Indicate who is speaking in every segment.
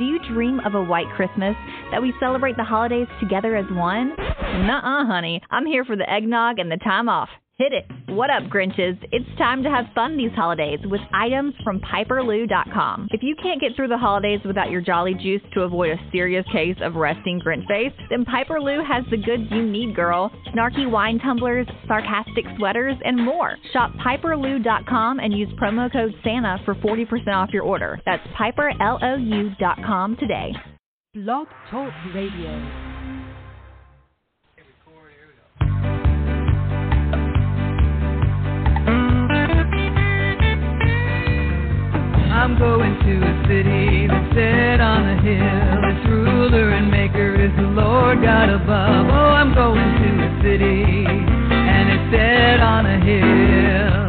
Speaker 1: Do you dream of a white Christmas? That we celebrate the holidays together as one? Nuh uh, honey. I'm here for the eggnog and the time off. Hit it. What up, Grinches? It's time to have fun these holidays with items from PiperLou.com. If you can't get through the holidays without your Jolly Juice to avoid a serious case of resting Grinch face, then Piper Lou has the goods you need, girl. Snarky wine tumblers, sarcastic sweaters, and more. Shop PiperLou.com and use promo code Santa for 40% off your order. That's PiperLOU.com today. Blog Talk Radio. I'm going to a city that's set on a hill. Its ruler and maker is the Lord God above.
Speaker 2: Oh, I'm going to a city and it's set on a hill.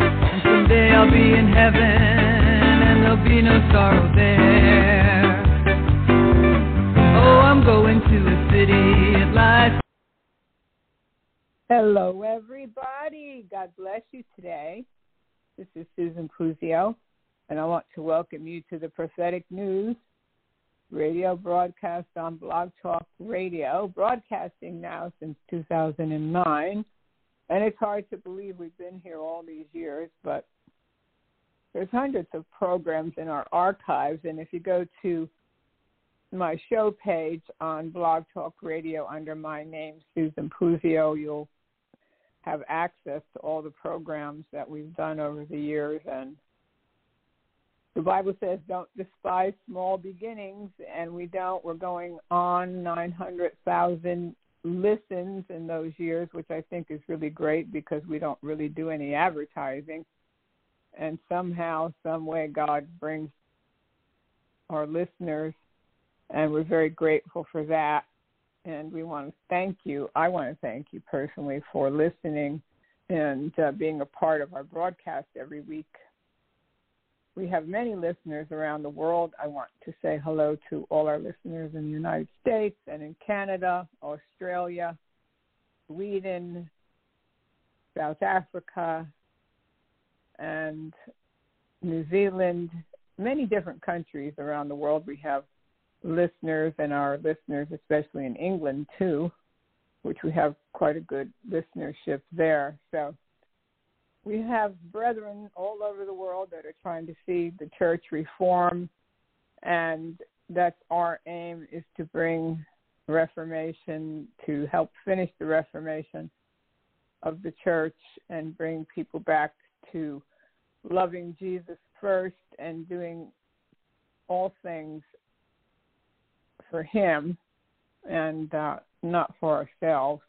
Speaker 2: And someday I'll be in heaven and there'll be no sorrow there. Oh, I'm going to a city. It lies. Hello, everybody. God bless you today. This is Susan Puzio, and I want to welcome you to the Prophetic News radio broadcast on Blog Talk Radio, broadcasting now since 2009. And it's hard to believe we've been here all these years, but there's hundreds of programs in our archives. And if you go to my show page on Blog Talk Radio under my name, Susan Puzio, you'll have access to all the programs that we've done over the years and the Bible says don't despise small beginnings and we don't. We're going on 900,000 listens in those years, which I think is really great because we don't really do any advertising. And somehow, some way, God brings our listeners, and we're very grateful for that and we want to thank you. I want to thank you personally for listening and uh, being a part of our broadcast every week. We have many listeners around the world. I want to say hello to all our listeners in the United States and in Canada, Australia, Sweden, South Africa, and New Zealand, many different countries around the world. We have listeners and our listeners, especially in England too, which we have quite a good listenership there. So we have brethren all over the world that are trying to see the church reform, and that's our aim is to bring Reformation to help finish the Reformation of the church and bring people back to loving Jesus first and doing all things for him and uh, not for ourselves.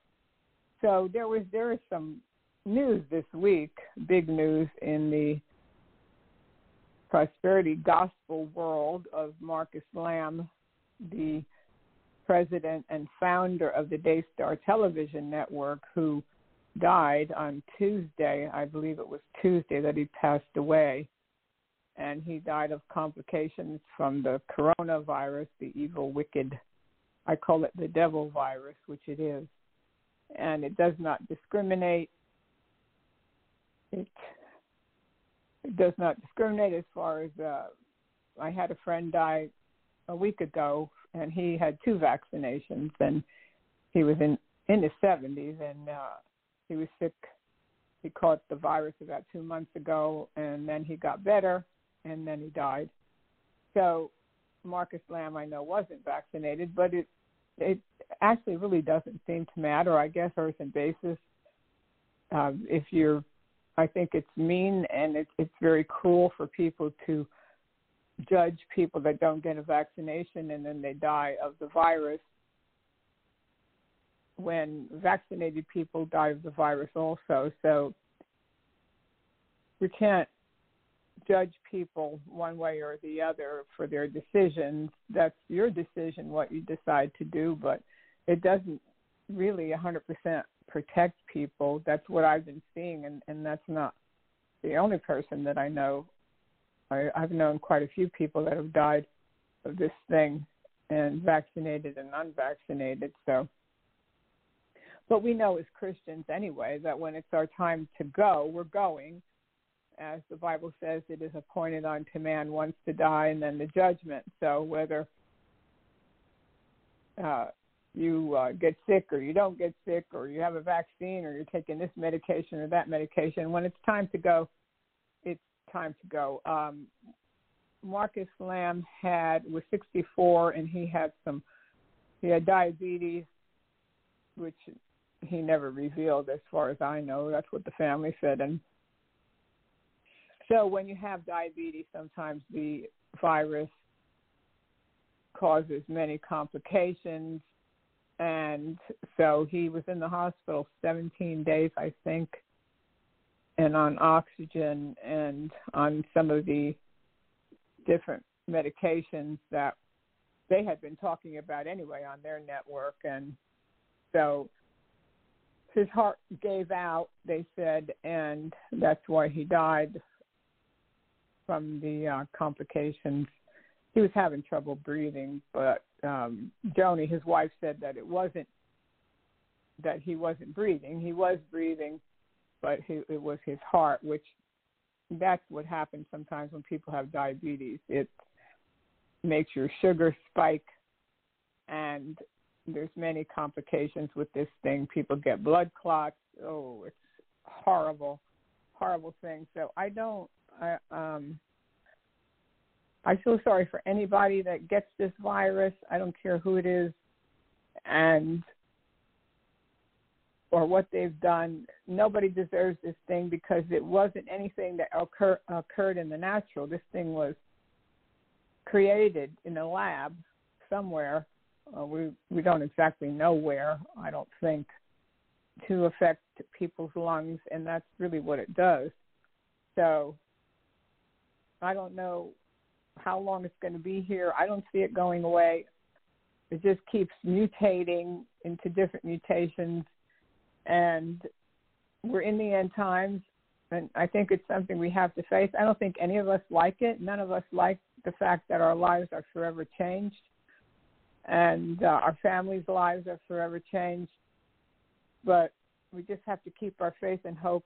Speaker 2: So there was there is some news this week, big news in the prosperity gospel world of Marcus Lamb, the president and founder of the Daystar Television Network, who died on Tuesday. I believe it was Tuesday that he passed away and he died of complications from the coronavirus, the evil, wicked, I call it the devil virus, which it is. And it does not discriminate. It, it does not discriminate as far as uh, I had a friend die a week ago, and he had two vaccinations, and he was in in his 70s, and uh, he was sick. He caught the virus about two months ago, and then he got better and then he died. So Marcus Lamb, I know, wasn't vaccinated, but it it actually really doesn't seem to matter. I guess Earth and Basis, um, if you're, I think it's mean and it, it's very cruel for people to judge people that don't get a vaccination and then they die of the virus when vaccinated people die of the virus also. So we can't judge people one way or the other for their decisions. That's your decision what you decide to do, but it doesn't really 100% protect people. That's what I've been seeing, and, and that's not the only person that I know. I, I've known quite a few people that have died of this thing, and vaccinated and unvaccinated. So, but we know as Christians anyway that when it's our time to go, we're going as the Bible says, it is appointed unto man once to die and then the judgment. So whether uh, you uh, get sick or you don't get sick or you have a vaccine or you're taking this medication or that medication, when it's time to go, it's time to go. Um, Marcus Lamb had was 64 and he had some he had diabetes, which he never revealed as far as I know. That's what the family said and so when you have diabetes, sometimes the virus causes many complications. And so he was in the hospital 17 days, I think, and on oxygen and on some of the different medications that they had been talking about anyway on their network. And so his heart gave out, they said, and that's why he died from the uh, complications. He was having trouble breathing, but um, Joni, his wife, said that it wasn't that he wasn't breathing. He was breathing, but he, it was his heart, which that's what happens sometimes when people have diabetes. It makes your sugar spike, and there's many complications with this thing. People get blood clots. Oh, it's horrible, horrible thing. So I don't I um I feel sorry for anybody that gets this virus. I don't care who it is and or what they've done. Nobody deserves this thing because it wasn't anything that occur, occurred in the natural. This thing was created in a lab somewhere. Uh, we we don't exactly know where. I don't think to affect people's lungs, and that's really what it does. So I don't know how long it's going to be here. I don't see it going away. It just keeps mutating into different mutations. And we're in the end times. And I think it's something we have to face. I don't think any of us like it. None of us like the fact that our lives are forever changed and uh, our families' lives are forever changed. But we just have to keep our faith and hope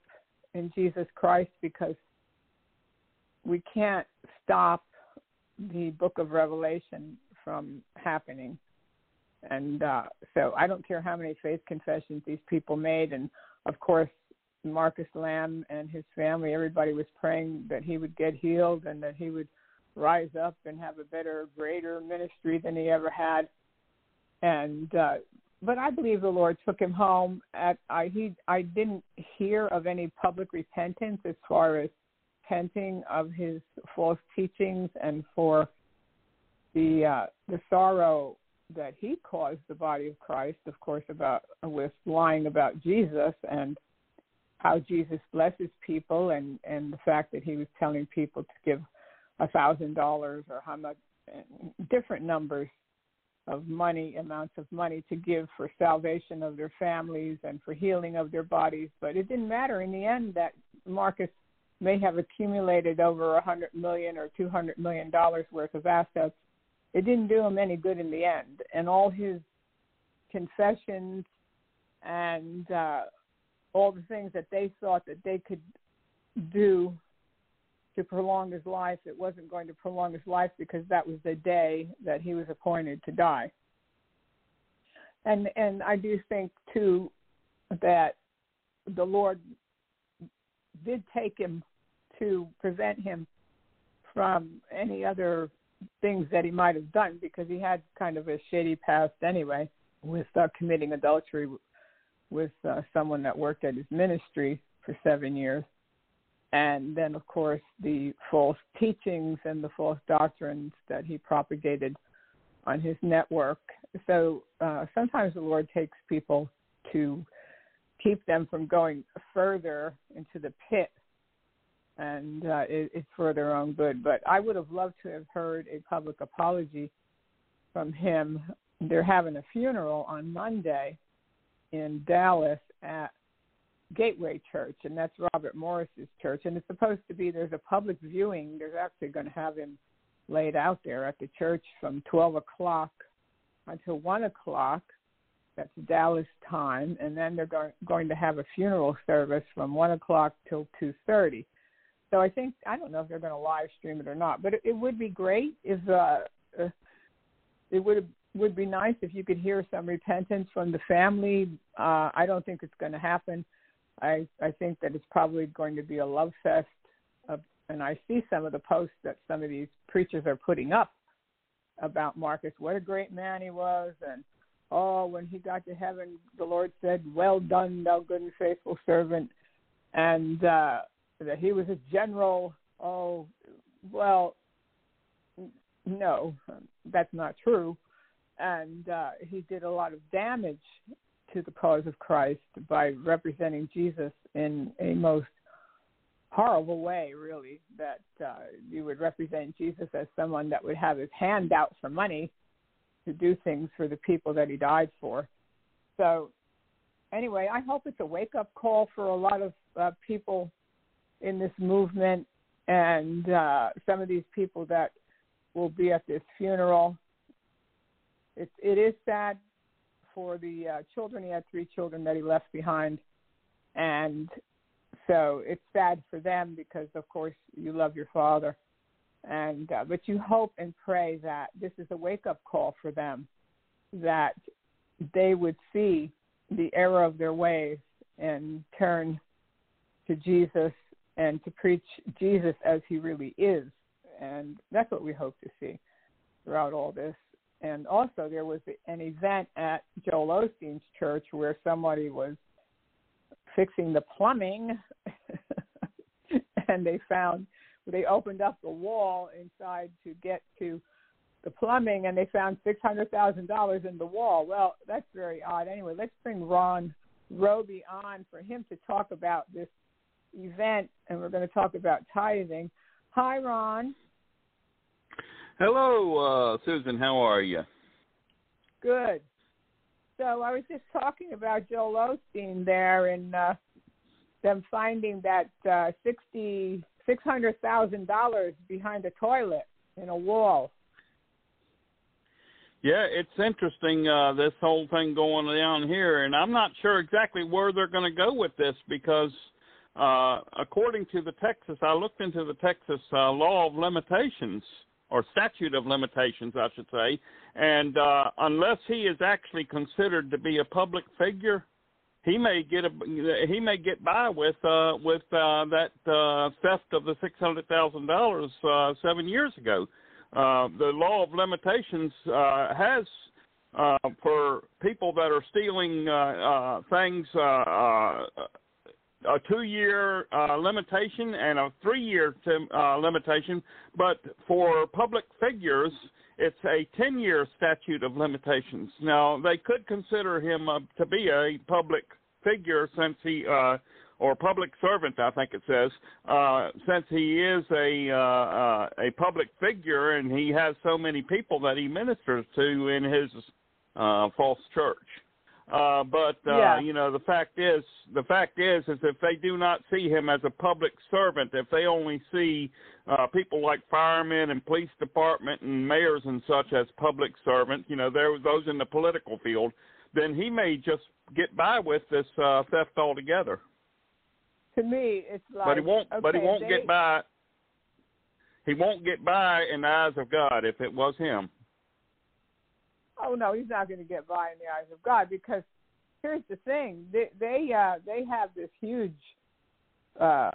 Speaker 2: in Jesus Christ because we can't stop the book of Revelation from happening. And uh, so I don't care how many faith confessions these people made. And of course, Marcus Lamb and his family, everybody was praying that he would get healed and that he would rise up and have a better, greater ministry than he ever had. And uh, but I believe the Lord took him home. At I he I didn't hear of any public repentance as far as repenting of his false teachings and for the uh, the sorrow that he caused the body of Christ, of course, about with lying about Jesus and how Jesus blesses people, and and the fact that he was telling people to give a thousand dollars or how much different numbers of money amounts of money to give for salvation of their families and for healing of their bodies but it didn't matter in the end that Marcus may have accumulated over a hundred million or two hundred million dollars worth of assets. It didn't do him any good in the end, and all his confessions and uh, all the things that they thought that they could do to prolong his life, it wasn't going to prolong his life because that was the day that he was appointed to die. And and I do think too that the Lord did take him to prevent him from any other things that he might have done because he had kind of a shady past anyway with uh, committing adultery with uh, someone that worked at his ministry for seven years. And then, of course, the false teachings and the false doctrines that he propagated on his network. So uh, sometimes the Lord takes people to keep them from going further into the pit and uh, it, it's for their own good. But I would have loved to have heard a public apology from him. They're having a funeral on Monday in Dallas at Gateway Church, and that's Robert Morris's church. And it's supposed to be there's a public viewing. They're actually going to have him laid out there at the church from 12 o'clock until 1 o'clock. That's Dallas time, and then they're going to have a funeral service from 1 o'clock till 2:30. So I think I don't know if they're going to live stream it or not, but it, it would be great if uh, uh, it would would be nice if you could hear some repentance from the family. Uh, I don't think it's going to happen. I I think that it's probably going to be a love fest, of, and I see some of the posts that some of these preachers are putting up about Marcus. What a great man he was, and oh, when he got to heaven, the Lord said, "Well done, thou good and faithful servant." And uh, that he was a general. Oh, well, no, that's not true. And uh, he did a lot of damage to the cause of Christ by representing Jesus in a most horrible way, really, that uh, you would represent Jesus as someone that would have his hand out for money to do things for the people that he died for. So, anyway, I hope it's a wake up call for a lot of uh, people in this movement and uh, some of these people that will be at this funeral. It, it is sad for the uh, children. He had three children that he left behind. And so it's sad for them because, of course, you love your father. And uh, but you hope and pray that this is a wake up call for them, that they would see the error of their ways and turn to Jesus and to preach Jesus as he really is. And that's what we hope to see throughout all this. And also, there was an event at Joel Osteen's church where somebody was fixing the plumbing, and they found they opened up the wall inside to get to the plumbing, and they found six hundred thousand dollars in the wall. Well, that's very odd. Anyway, let's bring Ron Robey on for him to talk about this event, and we're going to talk about tithing. Hi, Ron.
Speaker 3: Hello, uh, Susan. How are you?
Speaker 2: Good. So I was just talking about Joel Osteen there and uh, them finding that uh, sixty six hundred thousand dollars behind a toilet in a wall.
Speaker 3: Yeah, it's interesting uh, this whole thing going down here, and I'm not sure exactly where they're going to go with this because uh, according to the Texas, I looked into the Texas uh, law of limitations or statute of limitations, I should say, and uh, unless he is actually considered to be a public figure, he may get a, he may get by with uh, with uh, that uh, theft of the six hundred thousand uh, dollars seven years ago. Uh, the law of limitations uh, has uh, for people that are stealing uh, uh, things. Uh, uh, a two year uh, limitation and a three year uh, limitation, but for public figures, it's a 10 year statute of limitations. Now, they could consider him uh, to be a public figure since he, uh, or public servant, I think it says, uh, since he is a, uh, uh a public figure and he has so many people that he ministers to in his uh, false church. Uh, but uh, yeah. you know the fact is the fact is is if they do not see him as a public servant, if they only see uh, people like firemen and police department and mayors and such as public servants, you know there those in the political field, then he may just get by with this uh, theft altogether.
Speaker 2: To me, it's
Speaker 3: like but he won't.
Speaker 2: Okay,
Speaker 3: but he won't
Speaker 2: they...
Speaker 3: get by. He won't get by in the eyes of God if it was him
Speaker 2: oh no, he's not going to get by in the eyes of God because here's the thing: they they uh, they have this huge uh,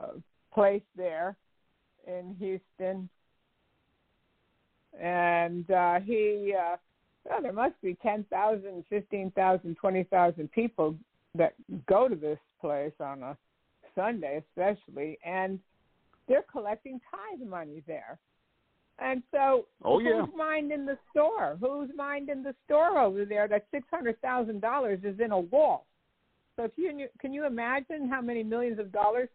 Speaker 2: place there in Houston, and uh, he uh, well, there must be ten thousand, fifteen thousand, twenty thousand people that go to this place on a Sunday, especially, and they're collecting tithe money there. And so,
Speaker 3: oh,
Speaker 2: yeah.
Speaker 3: who's minding
Speaker 2: the store? Who's minding the store over there? That six hundred thousand dollars is in a wall. So, if you can you imagine how many millions of dollars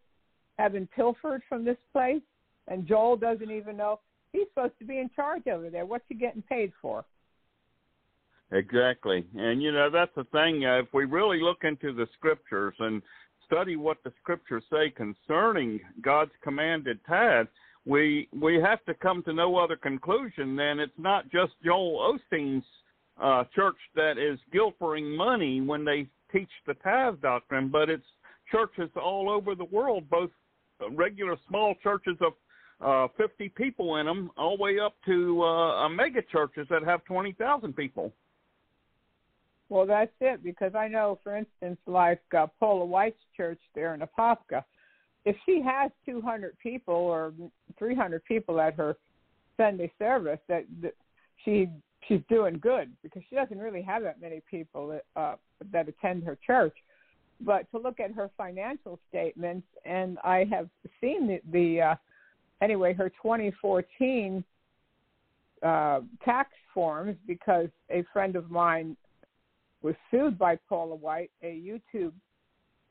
Speaker 2: have been pilfered from this place? And Joel doesn't even know he's supposed to be in charge over there. What's he getting paid for?
Speaker 3: Exactly, and you know that's the thing. Uh, if we really look into the scriptures and study what the scriptures say concerning God's commanded tithe we we have to come to no other conclusion than it's not just Joel Osteen's uh, church that is guilfering money when they teach the tithe doctrine, but it's churches all over the world, both regular small churches of uh, 50 people in them, all the way up to uh, mega churches that have 20,000 people.
Speaker 2: Well, that's it because I know, for instance, like uh, Paula White's church there in Apopka, if she has 200 people or 300 people at her Sunday service, that, that she she's doing good because she doesn't really have that many people that, uh, that attend her church. But to look at her financial statements, and I have seen the, the uh, anyway her 2014 uh, tax forms because a friend of mine was sued by Paula White, a YouTube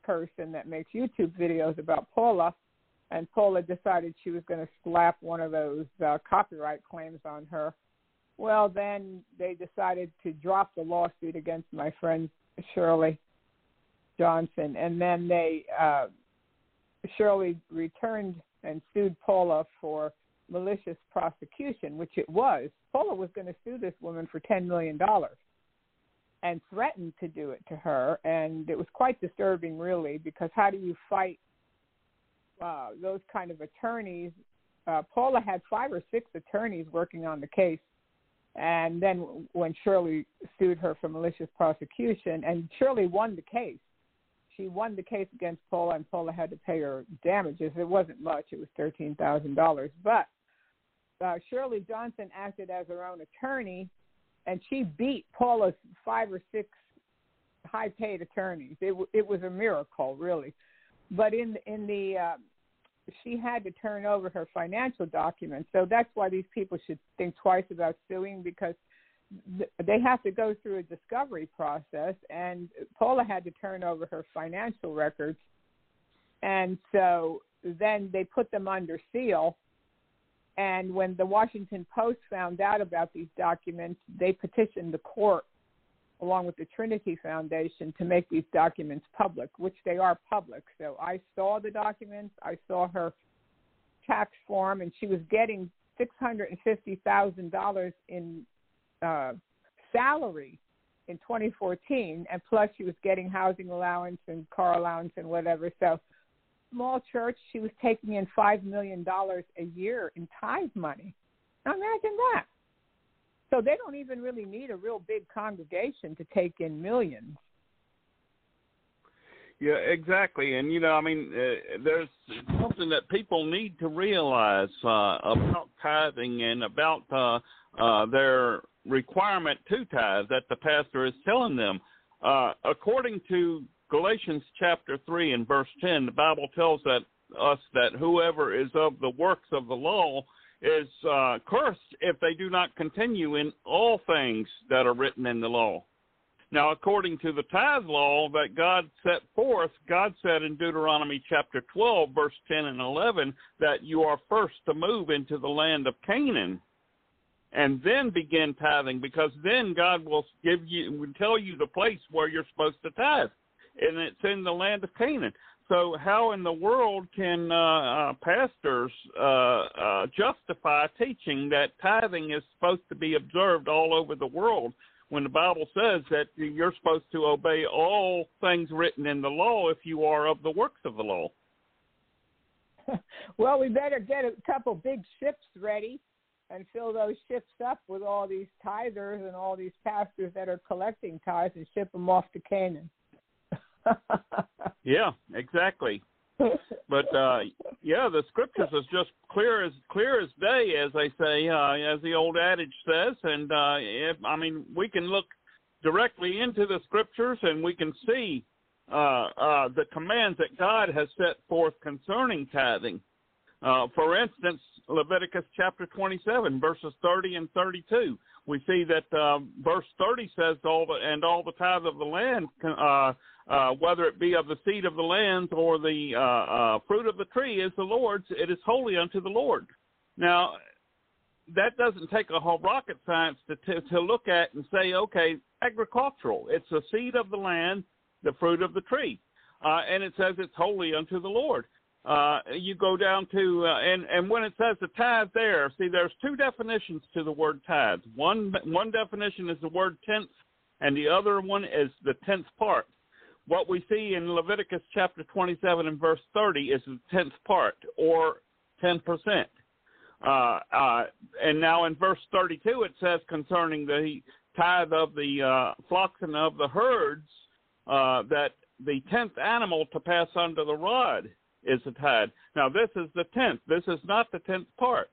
Speaker 2: person that makes YouTube videos about Paula, and Paula decided she was going to slap one of those uh, copyright claims on her. Well, then they decided to drop the lawsuit against my friend Shirley Johnson, and then they uh, Shirley returned and sued Paula for malicious prosecution, which it was. Paula was going to sue this woman for ten million dollars and threatened to do it to her. And it was quite disturbing, really, because how do you fight uh, those kind of attorneys? Uh, Paula had five or six attorneys working on the case. And then when Shirley sued her for malicious prosecution, and Shirley won the case. She won the case against Paula, and Paula had to pay her damages. It wasn't much; it was thirteen thousand dollars. But uh, Shirley Johnson acted as her own attorney and she beat Paula's five or six high paid attorneys. It w- it was a miracle, really. But in in the uh, she had to turn over her financial documents, so that's why these people should think twice about suing because they have to go through a discovery process. And Paula had to turn over her financial records, and so then they put them under seal and when the Washington Post found out about these documents, they petitioned the court along with the Trinity Foundation to make these documents public, which they are public. So I saw the documents, I saw her tax form, and she was getting $650,000 in uh, salary in 2014, and plus she was getting housing allowance and car allowance and whatever. So small church, she was taking in $5 million a year in tithe money. Now imagine that. So they don't even really need a real big congregation to take in millions.
Speaker 3: Yeah, exactly. And you know, I mean, uh, there's something that people need to realize uh, about tithing and about uh, uh, their requirement to tithe that the pastor is telling them. Uh, according to Galatians chapter 3 and verse 10, the Bible tells that, us that whoever is of the works of the law is uh, cursed if they do not continue in all things that are written in the law. Now, according to the tithe law that God set forth, God said in Deuteronomy chapter 12, verse 10 and 11, that you are first to move into the land of Canaan and then begin tithing because then God will give you, will tell you the place where you're supposed to tithe and it's in the land of Canaan. So how in the world can uh, uh, pastors uh, uh, justify teaching that tithing is supposed to be observed all over the world when the Bible says that you're supposed to obey all things written in the law if you are of the works of the law?
Speaker 2: well, we better get a couple big ships ready and fill those ships up with all these tithers and all these pastors that are collecting tithes and ship them off to Canaan.
Speaker 3: yeah, exactly. But uh yeah, the scriptures is just clear as clear as day, as they say, uh, as the old adage says. And uh if, I mean, we can look directly into the scriptures and we can see uh, uh, the commands that God has set forth concerning tithing. Uh, for instance, Leviticus chapter 27, verses 30 and 32. We see that uh, verse 30 says, "All the, and all the tithe of the land uh, uh, whether it be of the seed of the land or the uh, uh, fruit of the tree is the Lord's. It is holy unto the Lord. Now, that doesn't take a whole rocket science to, to, to look at and say, okay, agricultural. It's the seed of the land, the fruit of the tree, uh, and it says it's holy unto the Lord. Uh, you go down to uh, and and when it says the tithe there, see, there's two definitions to the word tithe. One one definition is the word tenth, and the other one is the tenth part what we see in Leviticus chapter 27 and verse 30 is the tenth part or 10%. Uh, uh, and now in verse 32 it says concerning the tithe of the uh, flocks and of the herds uh, that the tenth animal to pass under the rod is the tithe. Now this is the tenth. This is not the tenth part.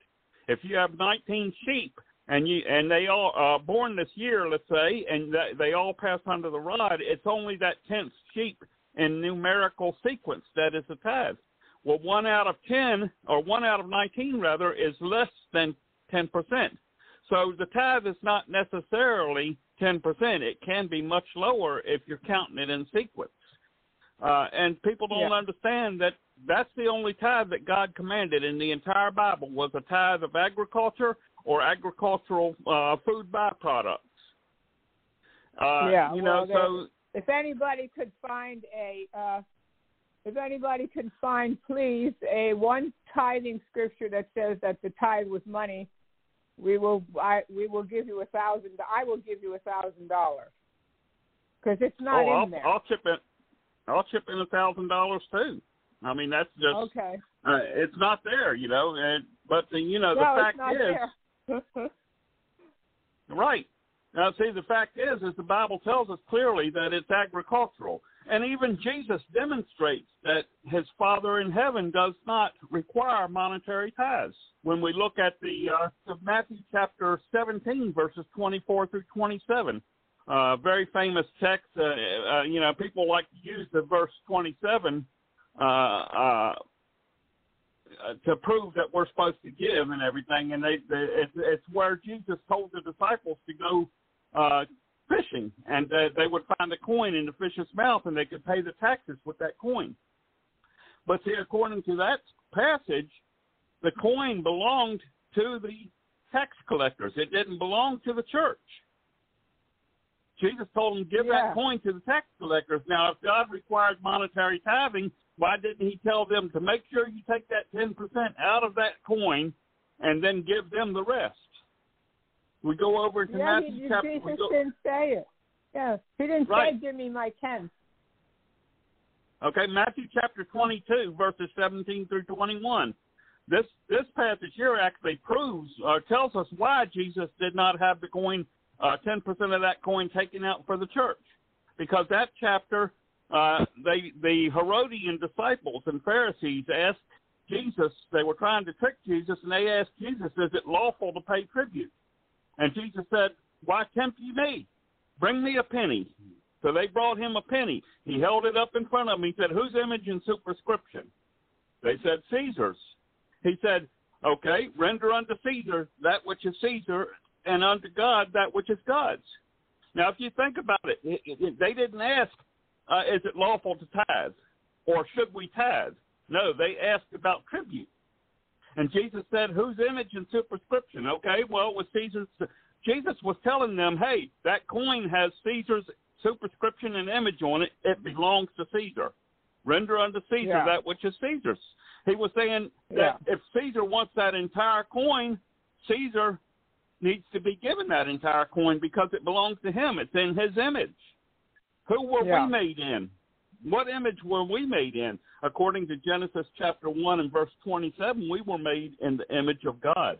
Speaker 3: If you have 19 sheep and you and they all uh, born this year, let's say, and they all pass under the rod. It's only that tenth sheep in numerical sequence that is the tithe. Well, one out of ten, or one out of nineteen rather, is less than ten percent. So the tithe is not necessarily ten percent. It can be much lower if you're counting it in sequence. Uh, and people don't yeah. understand that that's the only tithe that God commanded in the entire Bible was a tithe of agriculture or agricultural uh, food byproducts. Uh,
Speaker 2: yeah,
Speaker 3: you know, well, so
Speaker 2: if anybody could find a, uh, if anybody could find, please, a one tithing scripture that says that the tithe was money, we will, I, we will give you a thousand. I will give you a thousand dollars because it's not
Speaker 3: oh,
Speaker 2: in I'll,
Speaker 3: there. I'll chip in. I'll chip in a thousand dollars too. I mean, that's just
Speaker 2: okay.
Speaker 3: Uh, it's not there, you know. And but the, you know,
Speaker 2: the
Speaker 3: fact is,
Speaker 2: there.
Speaker 3: right. Now, see, the fact is, is the Bible tells us clearly that it's agricultural, and even Jesus demonstrates that his Father in heaven does not require monetary tithes. When we look at the uh, of Matthew chapter 17, verses 24 through 27, uh, very famous text. Uh, uh, you know, people like to use the verse 27 uh, uh, uh, to prove that we're supposed to give and everything. And they, they it's, it's where Jesus told the disciples to go uh, fishing, and uh, they would find a coin in the fish's mouth, and they could pay the taxes with that coin. But see, according to that passage, the coin belonged to the tax collectors. It didn't belong to the church. Jesus told them, give yeah. that coin to the tax collectors. Now, if God required monetary tithing, why didn't he tell them to make sure you take that 10% out of that coin and then give them the rest? We go over to yeah, Matthew
Speaker 2: he, chapter. Jesus go, didn't say it. Yeah, he didn't right. say, "Give me my ten.
Speaker 3: Okay, Matthew chapter 22, verses 17 through 21. This this passage here actually proves or uh, tells us why Jesus did not have the coin, uh, 10% of that coin taken out for the church, because that chapter uh, they, the Herodian disciples and Pharisees asked Jesus, they were trying to trick Jesus, and they asked Jesus, Is it lawful to pay tribute? And Jesus said, Why tempt ye me? Bring me a penny. So they brought him a penny. He held it up in front of him. He said, Whose image and superscription? They said, Caesar's. He said, Okay, render unto Caesar that which is Caesar, and unto God that which is God's. Now, if you think about it, they didn't ask, uh, is it lawful to tithe? Or should we tithe? No, they asked about tribute. And Jesus said, Whose image and superscription? Okay, well, was Caesar's. Jesus was telling them, Hey, that coin has Caesar's superscription and image on it. It belongs to Caesar. Render unto Caesar yeah. that which is Caesar's. He was saying that yeah. if Caesar wants that entire coin, Caesar needs to be given that entire coin because it belongs to him. It's in his image. Who were yeah. we made in? What image were we made in? According to Genesis chapter 1 and verse 27, we were made in the image of God.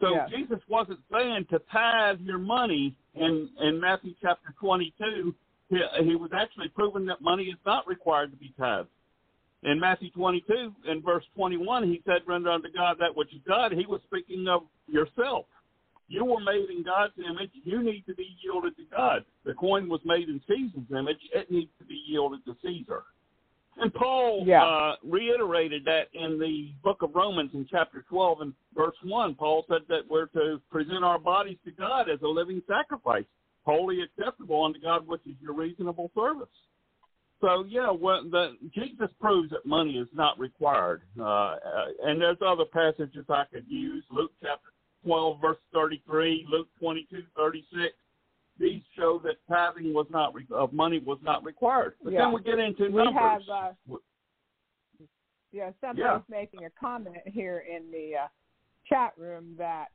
Speaker 3: So yes. Jesus wasn't saying to tithe your money in, in Matthew chapter 22. He, he was actually proving that money is not required to be tithed. In Matthew 22 in verse 21, he said, Render unto God that which is God. He was speaking of yourself. You were made in God's image. You need to be yielded to God. The coin was made in Caesar's image. It needs to be yielded to Caesar. And Paul yeah. uh, reiterated that in the book of Romans in chapter 12 and verse 1. Paul said that we're to present our bodies to God as a living sacrifice, wholly acceptable unto God, which is your reasonable service. So, yeah, well, the, Jesus proves that money is not required. Uh, uh and there's other passages I could use. Luke chapter 12, verse 33, Luke 22, 36. These show that tithing was not re- of uh, money was not required. But yeah. then we get into we Have, uh,
Speaker 2: yeah, somebody's yeah. making a comment here in the uh, chat room that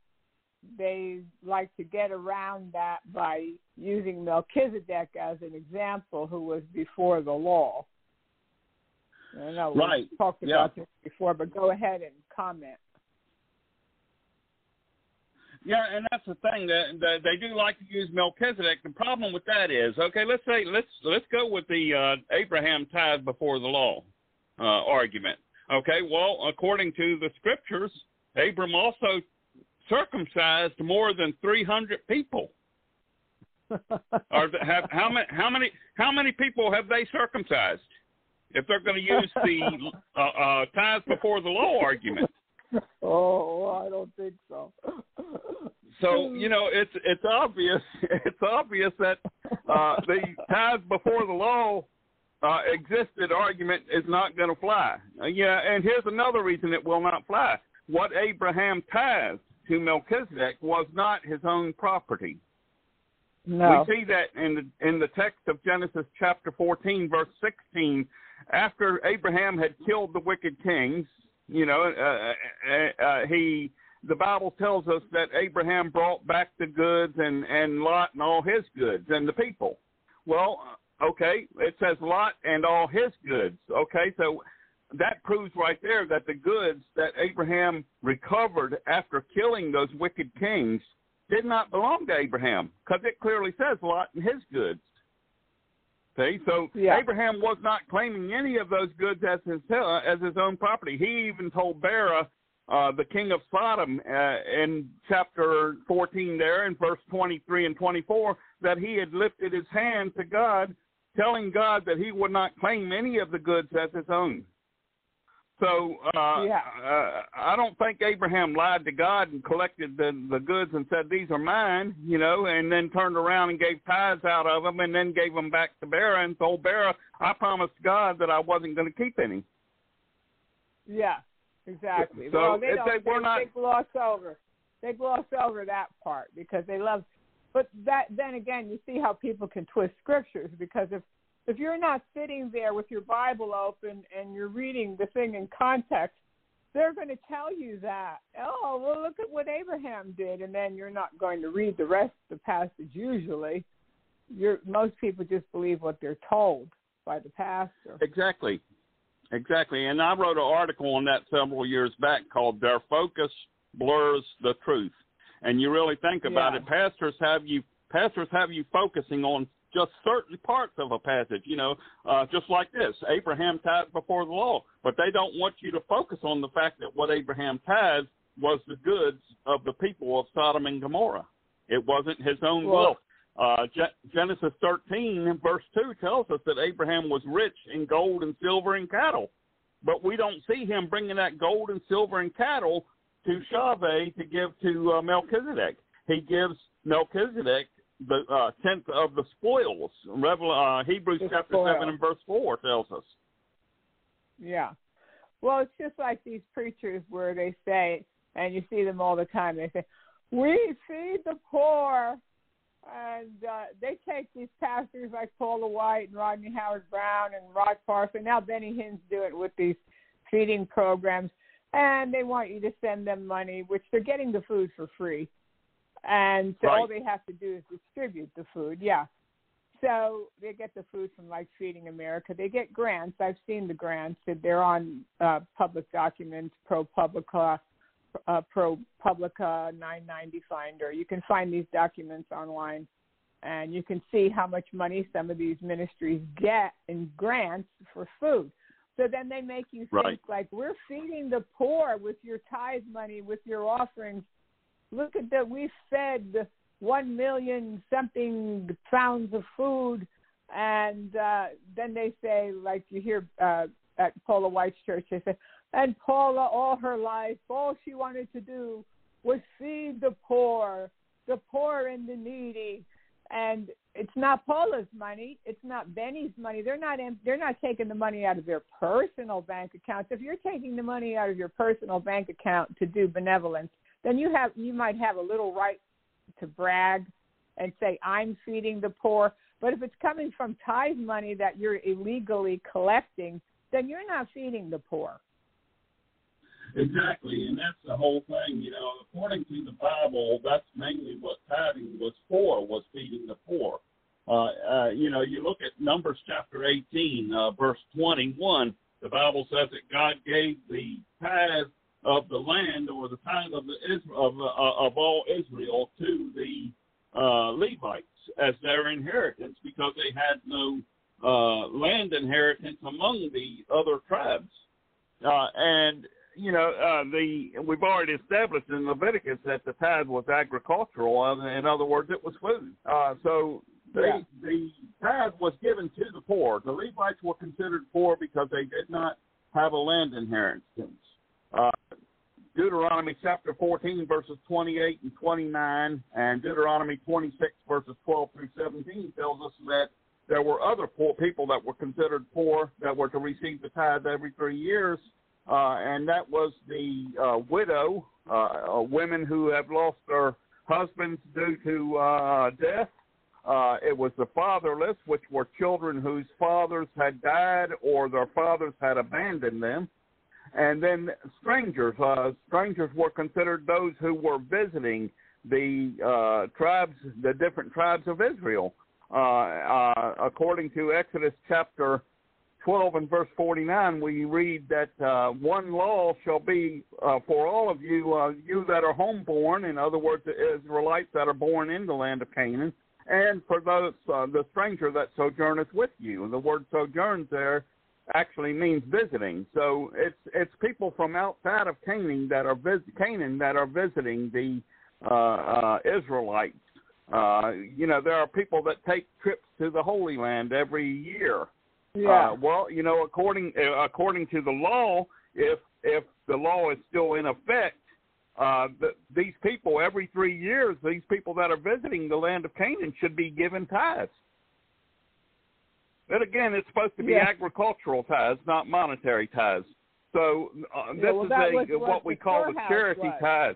Speaker 2: they like to get around that by using Melchizedek as an example, who was before the law. I know we right. talked about this before, but go ahead and comment.
Speaker 3: Yeah, and that's the thing that, that they do like to use Melchizedek. The problem with that is, okay, let's say let's let's go with the uh, Abraham tithe before the law uh, argument. Okay, well, according to the scriptures, Abram also circumcised more than 300 people. or have, how many how many how many people have they circumcised? If they're going to use the uh, uh, tithes before the law argument.
Speaker 2: oh, I don't think so.
Speaker 3: so you know, it's it's obvious. It's obvious that uh, the ties before the law uh, existed argument is not going to fly. Uh, yeah, and here's another reason it will not fly. What Abraham ties to Melchizedek was not his own property.
Speaker 2: No.
Speaker 3: We see that in the, in the text of Genesis chapter 14, verse 16. After Abraham had killed the wicked kings, you know, uh uh, uh, uh, he the Bible tells us that Abraham brought back the goods and and Lot and all his goods and the people. Well, okay, it says Lot and all his goods. Okay, so that proves right there that the goods that Abraham recovered after killing those wicked kings did not belong to Abraham because it clearly says Lot and his goods. See, so yeah. Abraham was not claiming any of those goods as his uh, as his own property. He even told Bera, uh, the king of Sodom, uh, in chapter 14 there, in verse 23 and 24, that he had lifted his hand to God, telling God that he would not claim any of the goods as his own. So uh, yeah. uh, I don't think Abraham lied to God and collected the, the goods and said, these are mine, you know, and then turned around and gave tithes out of them and then gave them back to Bera and told Bera, I promised God that I wasn't going to keep any.
Speaker 2: Yeah, exactly. So well, they, don't, they, they, not... they gloss over. They gloss over that part because they love. But that then again, you see how people can twist scriptures because if if you're not sitting there with your Bible open and you're reading the thing in context, they're going to tell you that. Oh, well, look at what Abraham did, and then you're not going to read the rest of the passage. Usually, you're, most people just believe what they're told by the pastor.
Speaker 3: Exactly, exactly. And I wrote an article on that several years back called "Their Focus Blurs the Truth." And you really think about yeah. it, pastors have you pastors have you focusing on just certain parts of a passage, you know, uh, just like this Abraham tied before the law, but they don't want you to focus on the fact that what Abraham tied was the goods of the people of Sodom and Gomorrah. It wasn't his own well, wealth. Uh, Genesis 13, verse 2 tells us that Abraham was rich in gold and silver and cattle, but we don't see him bringing that gold and silver and cattle to Shaveh to give to uh, Melchizedek. He gives Melchizedek the uh, tenth of the spoils. Revel, uh, Hebrews chapter seven and verse four tells us.
Speaker 2: Yeah, well, it's just like these preachers where they say, and you see them all the time. They say, "We feed the poor," and uh, they take these pastors like Paula White and Rodney Howard-Browne and Rod Parsley. Now Benny Hinn's do it with these feeding programs, and they want you to send them money, which they're getting the food for free and so right. all they have to do is distribute the food. Yeah. So they get the food from like Feeding America. They get grants. I've seen the grants. They're on uh, public documents, ProPublica, uh, ProPublica 990 Finder. You can find these documents online, and you can see how much money some of these ministries get in grants for food. So then they make you think
Speaker 3: right.
Speaker 2: like we're feeding the poor with your tithe money, with your offerings Look at that. We fed one million something pounds of food, and uh, then they say, like you hear uh, at Paula White's church, they say, and Paula, all her life, all she wanted to do was feed the poor, the poor and the needy. And it's not Paula's money. It's not Benny's money. They're not they're not taking the money out of their personal bank accounts. If you're taking the money out of your personal bank account to do benevolence, then you have you might have a little right to brag and say I'm feeding the poor. But if it's coming from tithe money that you're illegally collecting, then you're not feeding the poor.
Speaker 3: Exactly, and that's the whole thing. You know, according to the Bible, that's mainly what tithing was for was feeding the poor. Uh, uh, you know, you look at Numbers chapter 18, uh, verse 21. The Bible says that God gave the tithe of the land or the tithe of the Israel, of, uh, of all Israel to the uh, Levites as their inheritance because they had no uh, land inheritance among the other tribes. Uh, and you know, uh, the we've already established in Leviticus that the tithe was agricultural. Uh, in other words, it was food. Uh, so they, yeah. the tithe was given to the poor. The Levites were considered poor because they did not have a land inheritance. Uh, Deuteronomy chapter 14, verses 28 and 29, and Deuteronomy 26, verses 12 through 17 tells us that there were other poor people that were considered poor that were to receive the tithe every three years, uh, and that was the uh, widow, uh, uh women who have lost their husbands due to uh, death. it was the fatherless, which were children whose fathers had died or their fathers had abandoned them. And then strangers. Uh, strangers were considered those who were visiting the uh, tribes, the different tribes of Israel, uh, uh, according to Exodus chapter 12 and verse 49, we read that uh, one law shall be uh, for all of you, uh, you that are homeborn, in other words, the Israelites that are born in the land of Canaan, and for those uh, the stranger that sojourneth with you. And the word sojourns there actually means visiting. So it's it's people from outside of Canaan that are vis- Canaan that are visiting the uh, uh, Israelites. Uh, you know, there are people that take trips to the Holy Land every year. Yeah. Uh, well, you know, according uh, according to the law, if if the law is still in effect, uh, the, these people every three years, these people that are visiting the land of Canaan should be given tithes. And again, it's supposed to be yeah. agricultural ties, not monetary ties. So uh, this yeah, well, is a, what, what we call the charity was. ties.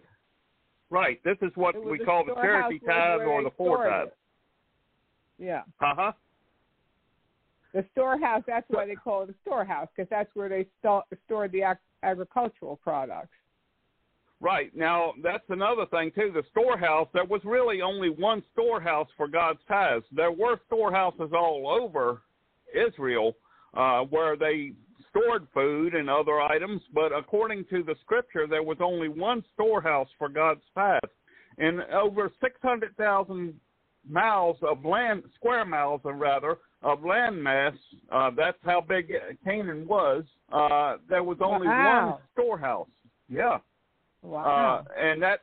Speaker 3: Right. This is what we call the charity ties or the four ties.
Speaker 2: Yeah. Uh huh. The storehouse. That's why they call it a storehouse because that's where they st- stored the ag- agricultural products.
Speaker 3: Right. Now, that's another thing, too. The storehouse, there was really only one storehouse for God's tithes. There were storehouses all over, Israel, uh, where they stored food and other items. But according to the scripture, there was only one storehouse for God's path, and over 600,000 miles of land, square miles, or rather, of landmass. Uh, that's how big Canaan was. Uh, there was only wow. one storehouse. Yeah. Wow. Uh, and that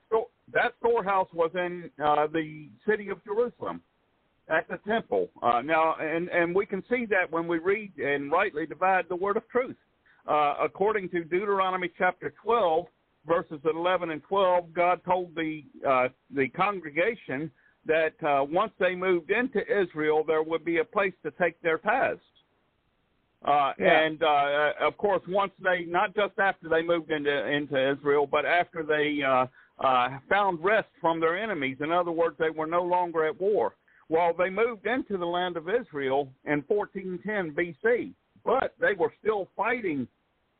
Speaker 3: that storehouse was in uh, the city of Jerusalem at the temple. Uh, now, and, and we can see that when we read and rightly divide the word of truth. Uh, according to Deuteronomy chapter 12, verses 11 and 12, God told the, uh, the congregation that uh, once they moved into Israel, there would be a place to take their tithes. Uh, yeah. And uh, of course, once they not just after they moved into into Israel, but after they found rest from their enemies. In other words, they were no longer at war. Well, they moved into the land of Israel in 1410 BC, but they were still fighting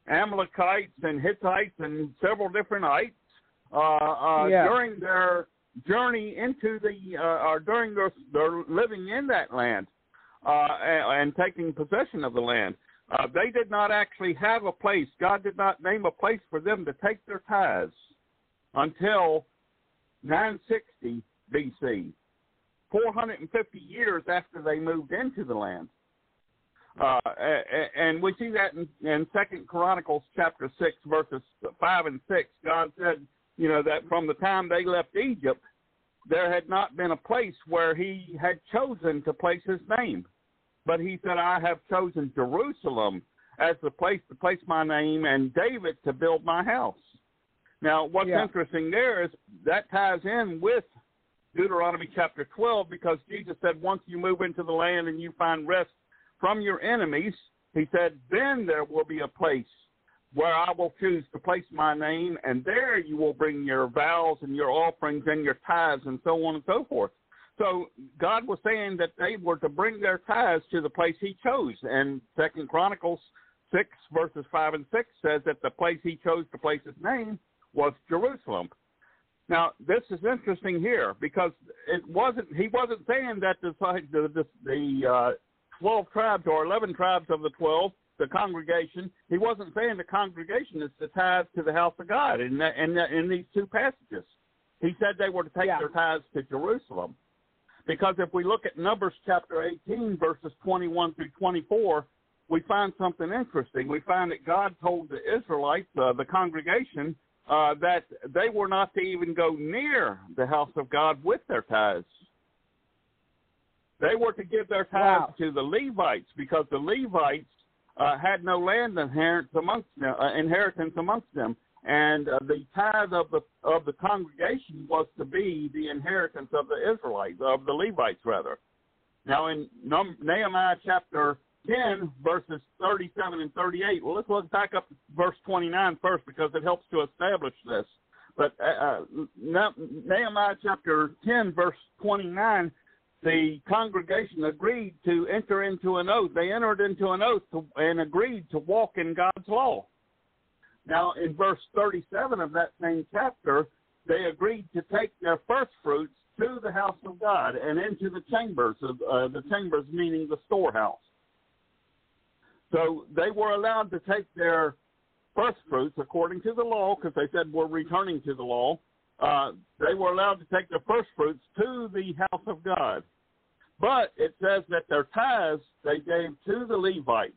Speaker 3: Amalekites and Hittites and several different uh, uh, yeah. during their journey into the uh, or during their, their living in that land uh, and, and taking possession of the land. Uh, they did not actually have a place. God did not name a place for them to take their tithes until 960 BC. 450 years after they moved into the land. Uh, and we see that in, in Second Chronicles chapter six, verses five and six. God said, you know, that from the time they left Egypt, there had not been a place where He had chosen to place His name, but He said, "I have chosen Jerusalem as the place to place my name, and David to build my house." Now, what's yeah. interesting there is that ties in with Deuteronomy chapter 12 because Jesus said, Once you move into the land and you find rest from your enemies, he said, Then there will be a place where I will choose to place my name, and there you will bring your vows and your offerings and your tithes and so on and so forth. So God was saying that they were to bring their tithes to the place He chose, and Second Chronicles six verses five and six says that the place He chose to place His name was Jerusalem. Now this is interesting here because it wasn't he wasn't saying that the the, the uh, twelve tribes or eleven tribes of the twelve the congregation he wasn't saying the congregation is the tithe to the house of God in in, in these two passages he said they were to take yeah. their tithes to Jerusalem because if we look at Numbers chapter eighteen verses twenty one through twenty four we find something interesting we find that God told the Israelites uh, the congregation uh, that they were not to even go near the house of God with their tithes. They were to give their tithes wow. to the Levites because the Levites uh, had no land inheritance amongst them, uh, inheritance amongst them, and uh, the tithe of the of the congregation was to be the inheritance of the Israelites, of the Levites rather. Now in Num- Nehemiah chapter 10, verses 37 and 38. Well, let's look back up verse 29 first because it helps to establish this. But uh, uh Nehemiah chapter 10, verse 29, the congregation agreed to enter into an oath. They entered into an oath to, and agreed to walk in God's law. Now, in verse 37 of that same chapter, they agreed to take their first fruits to the house of God and into the chambers of uh, the chambers, meaning the storehouse. So they were allowed to take their first fruits according to the law, because they said we're returning to the law. Uh, they were allowed to take their first fruits to the house of God. But it says that their tithes they gave to the Levites,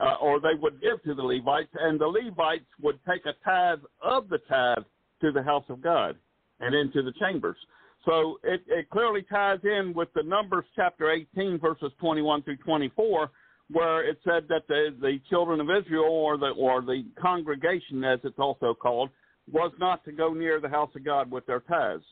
Speaker 3: uh, or they would give to the Levites, and the Levites would take a tithe of the tithe to the house of God and into the chambers. So it, it clearly ties in with the Numbers chapter 18, verses 21 through 24, where it said that the, the children of Israel or the or the congregation, as it's also called, was not to go near the house of God with their tithes.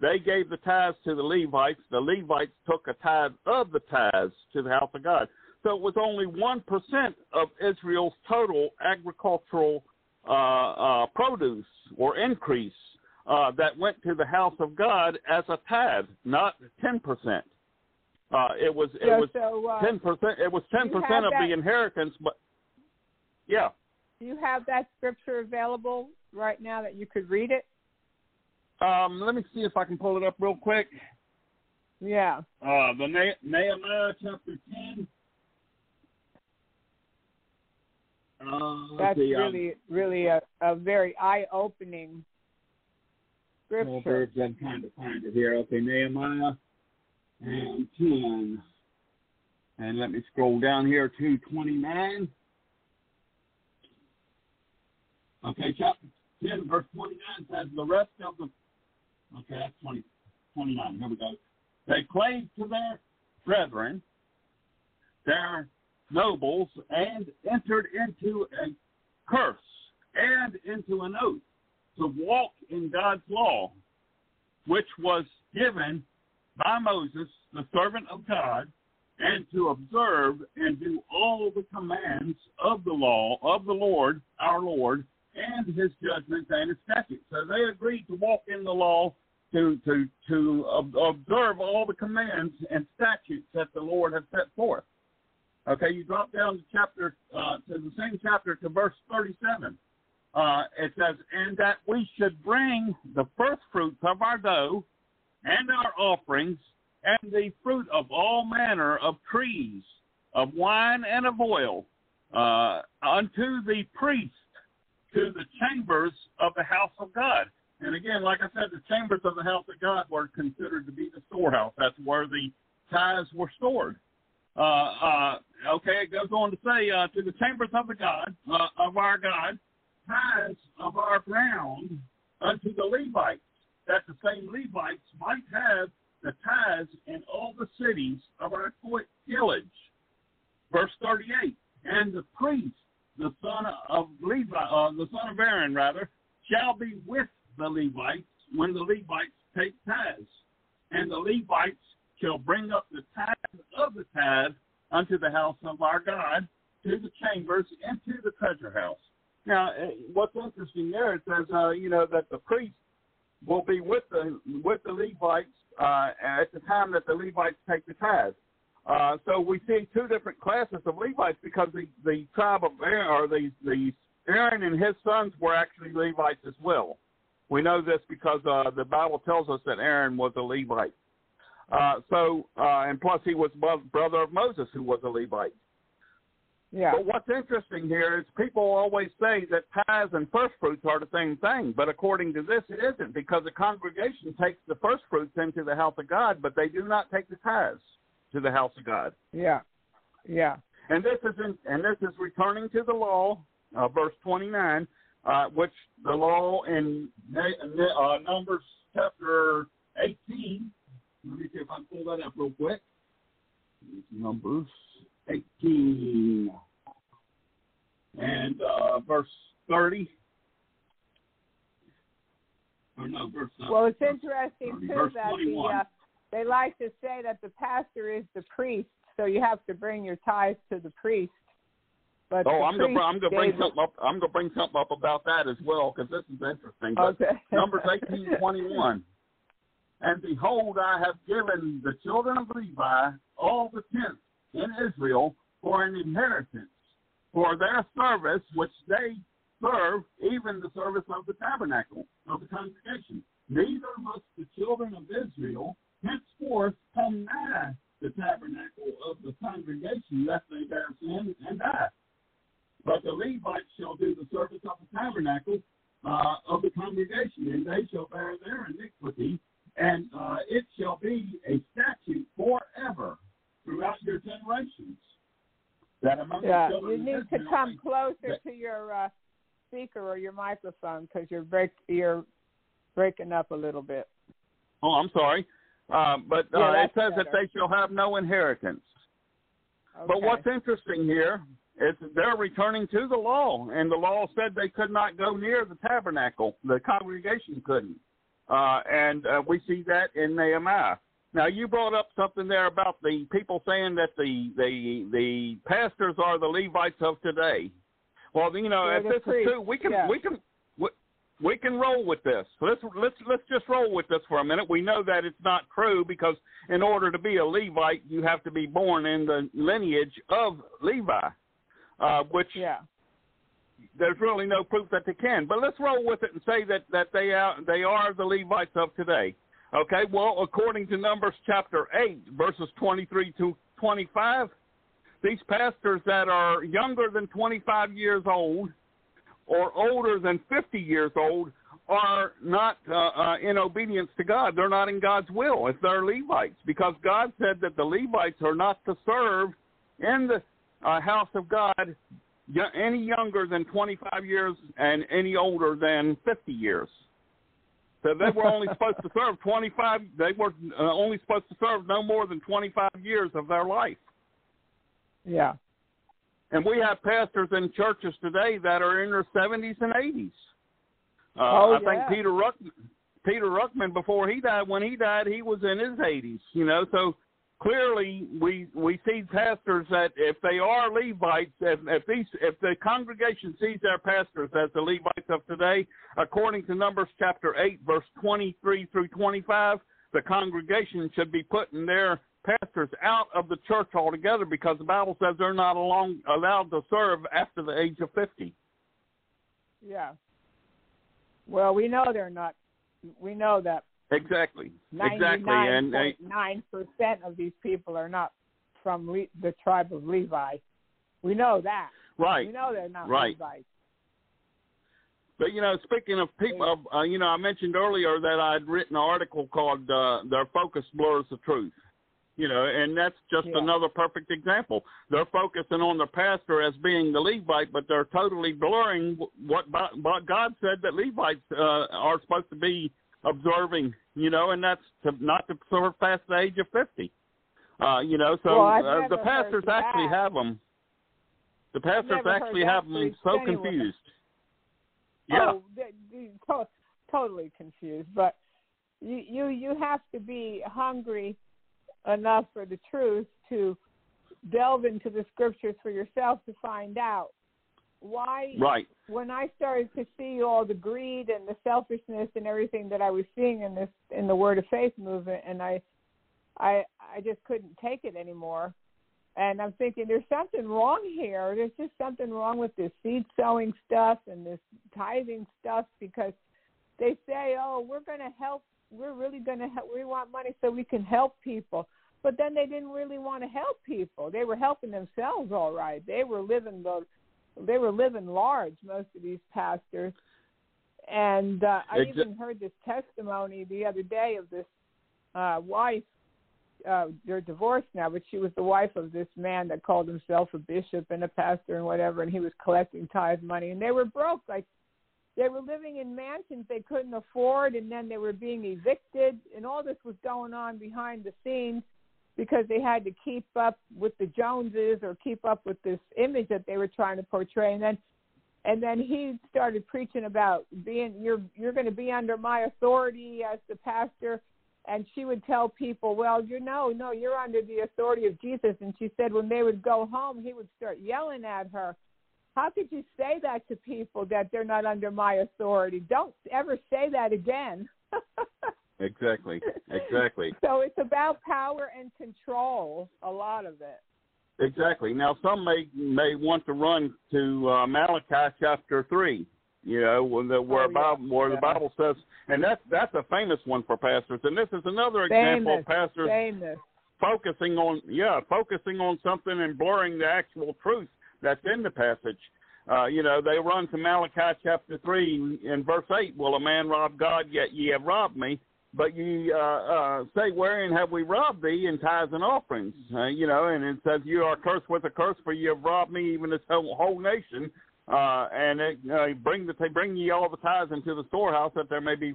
Speaker 3: They gave the tithes to the Levites. The Levites took a tithe of the tithes to the house of God. So it was only one percent of Israel's total agricultural uh, uh, produce or increase uh, that went to the house of God as a tithe, not ten percent. Uh, it was it was ten so, uh, percent. It was ten percent of that, the inheritance, but yeah.
Speaker 2: Do you have that scripture available right now that you could read it?
Speaker 3: Um, let me see if I can pull it up real quick.
Speaker 2: Yeah.
Speaker 3: Uh, the ne- Nehemiah chapter ten. Uh,
Speaker 2: That's see,
Speaker 3: um,
Speaker 2: really, um, really a, a very eye-opening scripture.
Speaker 3: Well, I'm trying to find it here. Okay, Nehemiah and 10. And let me scroll down here to 29. Okay, chapter 10, verse 29 says, The rest of them, okay, that's 20, 29, here we go. They clave to their brethren, their nobles, and entered into a curse and into an oath to walk in God's law, which was given by Moses, the servant of God, and to observe and do all the commands of the law of the Lord, our Lord, and his judgments and his statutes. So they agreed to walk in the law, to to to observe all the commands and statutes that the Lord has set forth. Okay, you drop down to chapter uh, to the same chapter to verse thirty-seven. Uh, it says, "And that we should bring the first fruits of our dough." and our offerings and the fruit of all manner of trees, of wine and of oil, uh, unto the priest, to the chambers of the house of God. And again, like I said, the chambers of the house of God were considered to be the storehouse. That's where the tithes were stored. Uh, uh, okay, it goes on to say, uh, to the chambers of the God, uh, of our God, tithes of our ground unto the Levites, that the same Levites might have the tithes in all the cities of our village, Verse 38, and the priest, the son of Levi, uh, the son of Aaron, rather, shall be with the Levites when the Levites take tithes, and the Levites shall bring up the tithes of the tithe unto the house of our God, to the chambers, and to the treasure house. Now, eh, what's interesting there, it says, uh, you know, that the priest will be with the with the Levites uh, at the time that the Levites take the tithes. Uh, so we see two different classes of Levites because the, the tribe of Aaron, or the, the Aaron and his sons were actually Levites as well. We know this because uh, the Bible tells us that Aaron was a Levite. Uh, so, uh, and plus he was brother of Moses, who was a Levite. Yeah. But what's interesting here is people always say that tithes and first fruits are the same thing, but according to this, it isn't because the congregation takes the first fruits into the house of God, but they do not take the tithes to the house of God.
Speaker 2: Yeah, yeah.
Speaker 3: And this is in, and this is returning to the law, uh, verse twenty nine, uh, which the law in uh, Numbers chapter eighteen. Let me see if I can pull that up real quick. Numbers. 18 and uh, verse 30. No, verse, uh,
Speaker 2: well, it's interesting 30, too that the, uh, they like to say that the pastor is the priest, so you have to bring your tithes to the priest.
Speaker 3: But oh, I'm gonna I'm gonna bring something up. I'm gonna bring something up about that as well because this is interesting. But okay. Numbers eighteen twenty one. And behold, I have given the children of Levi all the tenths in Israel for an inheritance for their service, which they serve, even the service of the tabernacle, of the congregation. Neither must the children of Israel henceforth come nigh the tabernacle of the congregation, lest they bear sin and die. But the Levites shall do the service of the tabernacle uh, of the congregation, and they shall bear their iniquity, and uh, it shall be a statute forever throughout your generations. That among
Speaker 2: yeah, you need
Speaker 3: to
Speaker 2: come closer to your uh, speaker or your microphone because you're break you're breaking up a little bit.
Speaker 3: Oh, I'm sorry, uh, but uh, yeah, it says better. that they shall have no inheritance. Okay. But what's interesting here is they're returning to the law, and the law said they could not go near the tabernacle. The congregation couldn't, uh, and uh, we see that in Nehemiah. Now you brought up something there about the people saying that the the the pastors are the Levites of today. Well, you know, if this is true, we can yeah. we can we, we can roll with this. Let's let's let's just roll with this for a minute. We know that it's not true because in order to be a Levite, you have to be born in the lineage of Levi, uh, which
Speaker 2: yeah.
Speaker 3: there's really no proof that they can. But let's roll with it and say that that they are they are the Levites of today. Okay, well, according to Numbers chapter 8, verses 23 to 25, these pastors that are younger than 25 years old or older than 50 years old are not uh, uh, in obedience to God. They're not in God's will if they're Levites, because God said that the Levites are not to serve in the uh, house of God any younger than 25 years and any older than 50 years they were only supposed to serve 25. They were uh, only supposed to serve no more than 25 years of their life.
Speaker 2: Yeah.
Speaker 3: And we have pastors in churches today that are in their 70s and 80s. Uh, oh, I think Peter Ruckman, Peter Ruckman, before he died, when he died, he was in his 80s. You know, so clearly we we see pastors that if they are Levites, if, if these if the congregation sees their pastors as the Levites of today, according to Numbers chapter eight, verse twenty three through twenty five, the congregation should be putting their pastors out of the church altogether because the Bible says they're not along, allowed to serve after the age of fifty.
Speaker 2: Yeah. Well, we know they're not. We know that
Speaker 3: Exactly. Exactly. And
Speaker 2: nine percent of these people are not from Le- the tribe of Levi. We know that.
Speaker 3: Right. We know they're not right. Levites. But you know, speaking of people, uh, you know, I mentioned earlier that I'd written an article called uh, "Their Focus Blurs the Truth." You know, and that's just yeah. another perfect example. They're focusing on the pastor as being the Levite, but they're totally blurring what, what God said that Levites uh, are supposed to be observing, you know, and that's to, not to surpass the age of 50. Uh, you know, so well, uh, the pastors actually that. have them. Oh, the pastors actually have them so confused.
Speaker 2: Yeah.
Speaker 3: Oh,
Speaker 2: totally confused, but you, you you have to be hungry enough for the truth to delve into the scriptures for yourself to find out why right when i started to see all the greed and the selfishness and everything that i was seeing in this in the word of faith movement and i i i just couldn't take it anymore and i'm thinking there's something wrong here there's just something wrong with this seed sowing stuff and this tithing stuff because they say oh we're going to help we're really going to help we want money so we can help people but then they didn't really want to help people they were helping themselves all right they were living the they were living large most of these pastors and uh, i Exa- even heard this testimony the other day of this uh wife uh they're divorced now but she was the wife of this man that called himself a bishop and a pastor and whatever and he was collecting tithe money and they were broke like they were living in mansions they couldn't afford and then they were being evicted and all this was going on behind the scenes because they had to keep up with the Joneses or keep up with this image that they were trying to portray. And then and then he started preaching about being you're you're going to be under my authority as the pastor and she would tell people well you know no you're under the authority of jesus and she said when they would go home he would start yelling at her how could you say that to people that they're not under my authority don't ever say that again
Speaker 3: Exactly. Exactly.
Speaker 2: so it's about power and control, a lot of it.
Speaker 3: Exactly. Now, some may may want to run to uh, Malachi chapter three. You know, the, where oh, Bible, yeah. where yeah. the Bible says, and that's that's a famous one for pastors. And this is another example famous. of pastors famous. focusing on yeah, focusing on something and blurring the actual truth that's in the passage. Uh, you know, they run to Malachi chapter three in verse eight. Will a man rob God? Yet ye have robbed me but ye uh, uh, say, wherein have we robbed thee in tithes and offerings? Uh, you know, and it says, you are cursed with a curse, for ye have robbed me, even this whole, whole nation. Uh, and it, uh, bring the, bring ye all the tithes into the storehouse, that there may be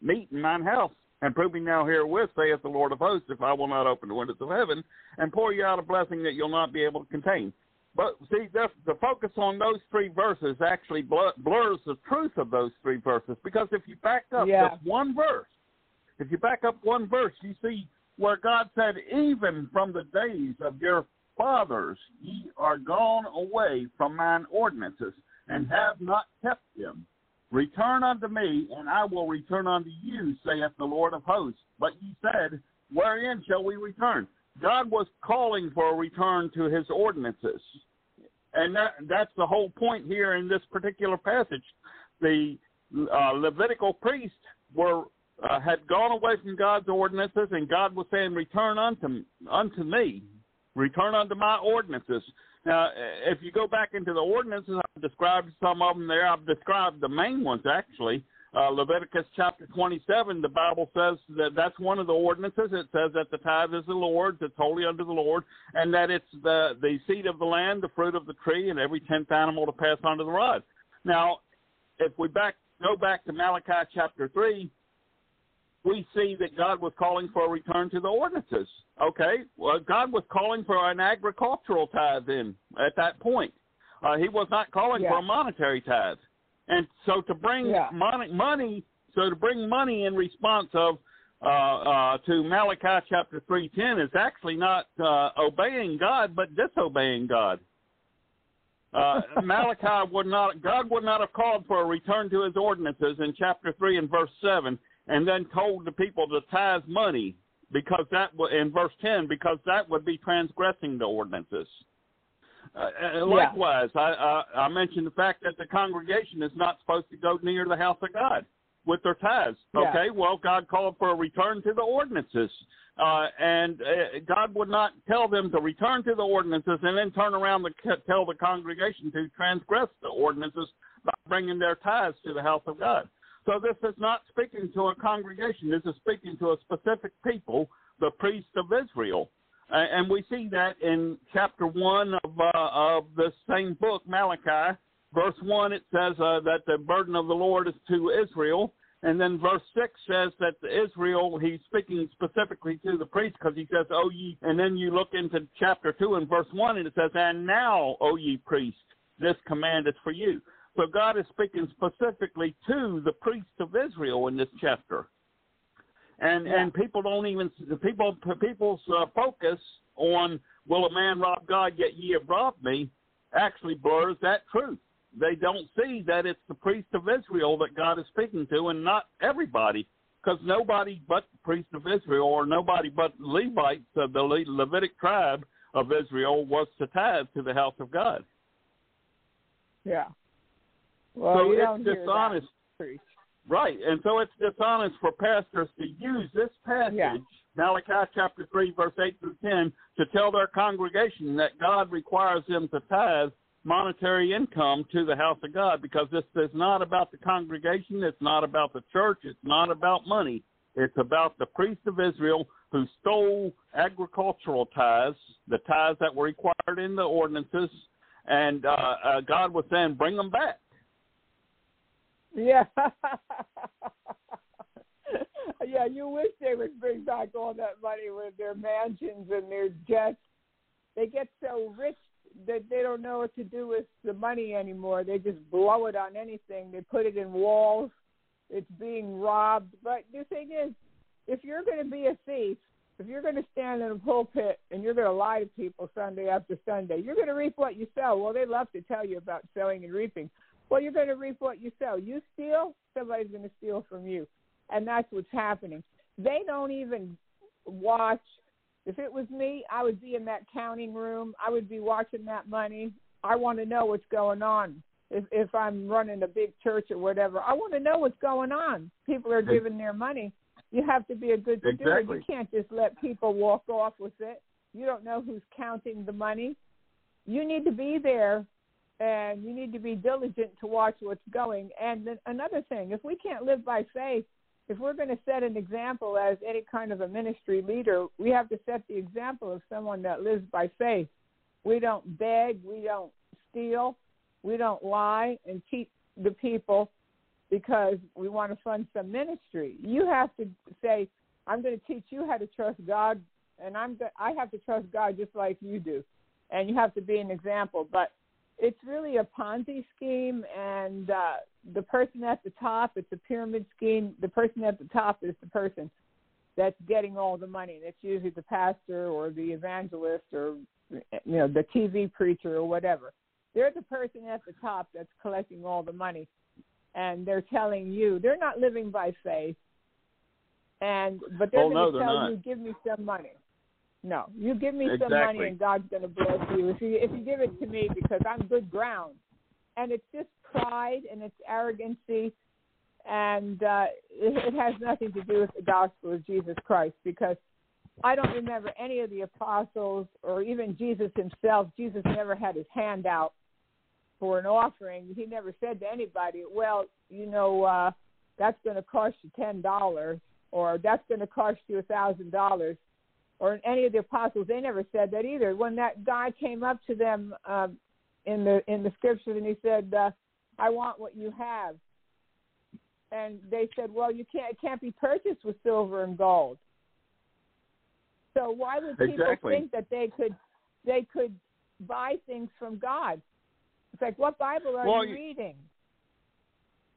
Speaker 3: meat in mine house. And prove me now herewith, saith the Lord of hosts, if I will not open the windows of heaven and pour you out a blessing that you'll not be able to contain. But see, the, the focus on those three verses actually blurs the truth of those three verses because if you back up yeah. just one verse, if you back up one verse, you see where God said, Even from the days of your fathers ye are gone away from mine ordinances, and have not kept them. Return unto me, and I will return unto you, saith the Lord of hosts. But ye said, Wherein shall we return? God was calling for a return to his ordinances. And that, that's the whole point here in this particular passage. The uh, Levitical priests were uh, had gone away from God's ordinances, and God was saying, "Return unto unto me, return unto my ordinances." Now, if you go back into the ordinances, I've described some of them there. I've described the main ones actually. Uh, Leviticus chapter 27, the Bible says that that's one of the ordinances. It says that the tithe is the Lord's, it's holy unto the Lord, and that it's the, the seed of the land, the fruit of the tree, and every tenth animal to pass under the rod. Now, if we back go back to Malachi chapter 3, we see that God was calling for a return to the ordinances. Okay, well, God was calling for an agricultural tithe then at that point. Uh, he was not calling yeah. for a monetary tithe. And so to bring yeah. money, money, so to bring money in response of uh, uh, to Malachi chapter three ten is actually not uh, obeying God but disobeying God. Uh, Malachi would not God would not have called for a return to His ordinances in chapter three and verse seven and then told the people to tithe money because that w- in verse 10 because that would be transgressing the ordinances uh, uh likewise yeah. I, I, I mentioned the fact that the congregation is not supposed to go near the house of god with their tithes okay yeah. well god called for a return to the ordinances uh, and uh, god would not tell them to return to the ordinances and then turn around and tell the congregation to transgress the ordinances by bringing their tithes to the house of god so this is not speaking to a congregation. This is speaking to a specific people, the priests of Israel. and we see that in chapter 1 of, uh, of this same book, Malachi. Verse 1, it says uh, that the burden of the Lord is to Israel. And then verse 6 says that Israel, he's speaking specifically to the priests because he says, O ye, and then you look into chapter 2 and verse 1 and it says, And now, O ye priests, this command is for you. So God is speaking specifically to the priests of Israel in this chapter. And yeah. and people don't even people people's uh, focus on will a man rob God yet ye have robbed me actually blurs that truth. They don't see that it's the priests of Israel that God is speaking to, and not everybody, because nobody but the priests of Israel or nobody but Levites of the Levitic tribe of Israel was to tithe to the house of God.
Speaker 2: Yeah.
Speaker 3: Well, so it's dishonest. Right. And so it's dishonest for pastors to use this passage, yeah. Malachi chapter 3, verse 8 through 10, to tell their congregation that God requires them to tithe monetary income to the house of God because this is not about the congregation. It's not about the church. It's not about money. It's about the priests of Israel who stole agricultural tithes, the tithes that were required in the ordinances. And uh, uh, God was saying, bring them back
Speaker 2: yeah. yeah, you wish they would bring back all that money with their mansions and their jets. They get so rich that they don't know what to do with the money anymore. They just blow it on anything. They put it in walls. It's being robbed. But the thing is, if you're going to be a thief, if you're going to stand in a pulpit and you're going to lie to people Sunday after Sunday, you're going to reap what you sow. Well, they love to tell you about sowing and reaping. Well, you're going to reap what you sow. You steal, somebody's going to steal from you. And that's what's happening. They don't even watch. If it was me, I would be in that counting room. I would be watching that money. I want to know what's going on. If, if I'm running a big church or whatever, I want to know what's going on. People are giving their money. You have to be a good exactly. steward. You can't just let people walk off with it. You don't know who's counting the money. You need to be there and you need to be diligent to watch what's going. And then another thing, if we can't live by faith, if we're going to set an example as any kind of a ministry leader, we have to set the example of someone that lives by faith. We don't beg, we don't steal, we don't lie and cheat the people because we want to fund some ministry. You have to say, I'm going to teach you how to trust God, and I'm I have to trust God just like you do, and you have to be an example. But it's really a Ponzi scheme, and uh, the person at the top, it's a pyramid scheme. The person at the top is the person that's getting all the money. That's it's usually the pastor or the evangelist or you know the TV preacher or whatever. They're the person at the top that's collecting all the money, and they're telling you they're not living by faith. And but they're oh, going
Speaker 3: to
Speaker 2: no, tell you, give me some money. No, you give me exactly. some money and God's going to bless you. If you if you give it to me because I'm good ground, and it's just pride and it's arrogancy, and uh, it, has nothing to do with the gospel of Jesus Christ because I don't remember any of the apostles or even Jesus himself. Jesus never had his hand out for an offering. He never said to anybody, "Well, you know, uh, that's going to cost you ten dollars, or that's going to cost you a thousand dollars." or any of the apostles, they never said that either. When that guy came up to them um, in the in the scripture and he said, uh, "I want what you have," and they said, "Well, you can't it can't be purchased with silver and gold." So why would people exactly. think that they could they could buy things from God? It's like, what Bible are
Speaker 3: well, you, you
Speaker 2: reading?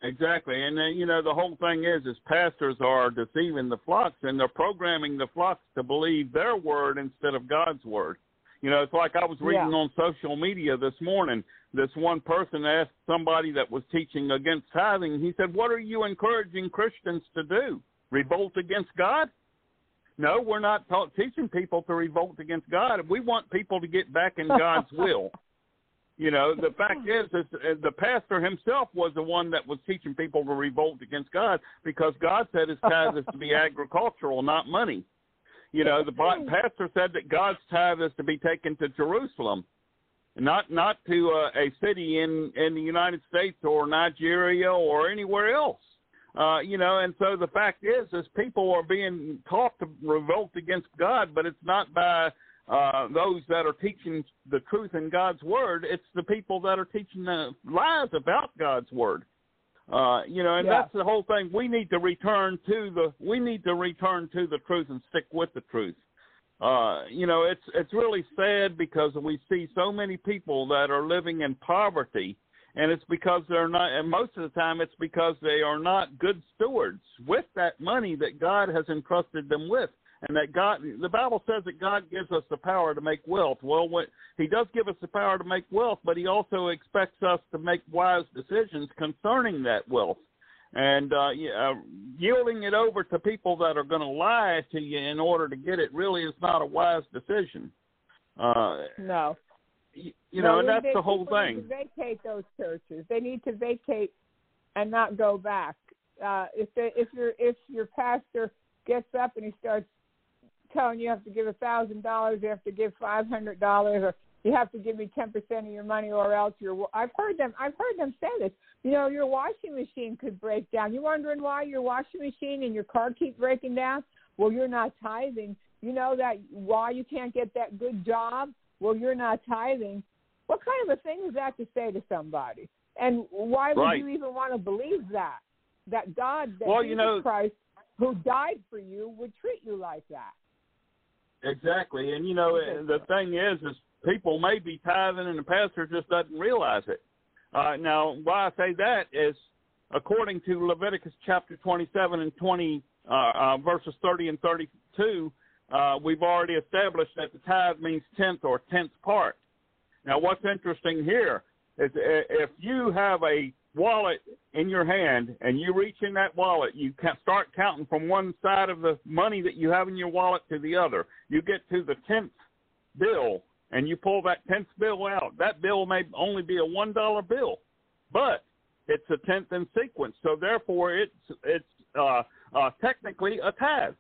Speaker 3: Exactly, and then, you know the whole thing is, is pastors are deceiving the flocks, and they're programming the flocks to believe their word instead of God's word. You know, it's like I was reading yeah. on social media this morning. This one person asked somebody that was teaching against tithing. He said, "What are you encouraging Christians to do? Revolt against God?" No, we're not teaching people to revolt against God. We want people to get back in God's will. You know, the fact is, is, the pastor himself was the one that was teaching people to revolt against God because God said his tithe is to be agricultural, not money. You know, the pastor said that God's tithe is to be taken to Jerusalem, not not to uh, a city in in the United States or Nigeria or anywhere else. Uh, you know, and so the fact is, is people are being taught to revolt against God, but it's not by uh, those that are teaching the truth in God's word. It's the people that are teaching the lies about God's word. Uh, you know, and yeah. that's the whole thing. We need to return to the we need to return to the truth and stick with the truth. Uh, you know, it's it's really sad because we see so many people that are living in poverty, and it's because they're not. And most of the time, it's because they are not good stewards with that money that God has entrusted them with and that God, the Bible says that God gives us the power to make wealth. Well, He does give us the power to make wealth, but He also expects us to make wise decisions concerning that wealth and uh, uh yielding it over to people that are going to lie to you in order to get it really is not a wise decision. Uh,
Speaker 2: no,
Speaker 3: you, you
Speaker 2: no,
Speaker 3: know, and that's the whole thing.
Speaker 2: vacate those churches. They need to vacate and not go back. Uh, if they, if your if your pastor gets up and he starts telling you, have to give a thousand dollars, you have to give five hundred dollars, or you have to give me ten percent of your money, or else your. I've heard them. I've heard them say this. You know, your washing machine could break down. You're wondering why your washing machine and your car keep breaking down. Well, you're not tithing. You know that why you can't get that good job. Well, you're not tithing. What kind of a thing is that to say to somebody? And why would right. you even want to believe that? That God, that well, Jesus you know, Christ, who died for you, would treat you like that.
Speaker 3: Exactly, and you know, the thing is, is people may be tithing, and the pastor just doesn't realize it. Uh, now, why I say that is, according to Leviticus chapter twenty-seven and twenty, uh, uh, verses thirty and thirty-two, uh, we've already established that the tithe means tenth or tenth part. Now, what's interesting here is uh, if you have a wallet in your hand and you reach in that wallet, you start counting from one side of the money that you have in your wallet to the other. You get to the tenth bill and you pull that tenth bill out. That bill may only be a one dollar bill, but it's a tenth in sequence, so therefore it's it's uh, uh, technically a tithe.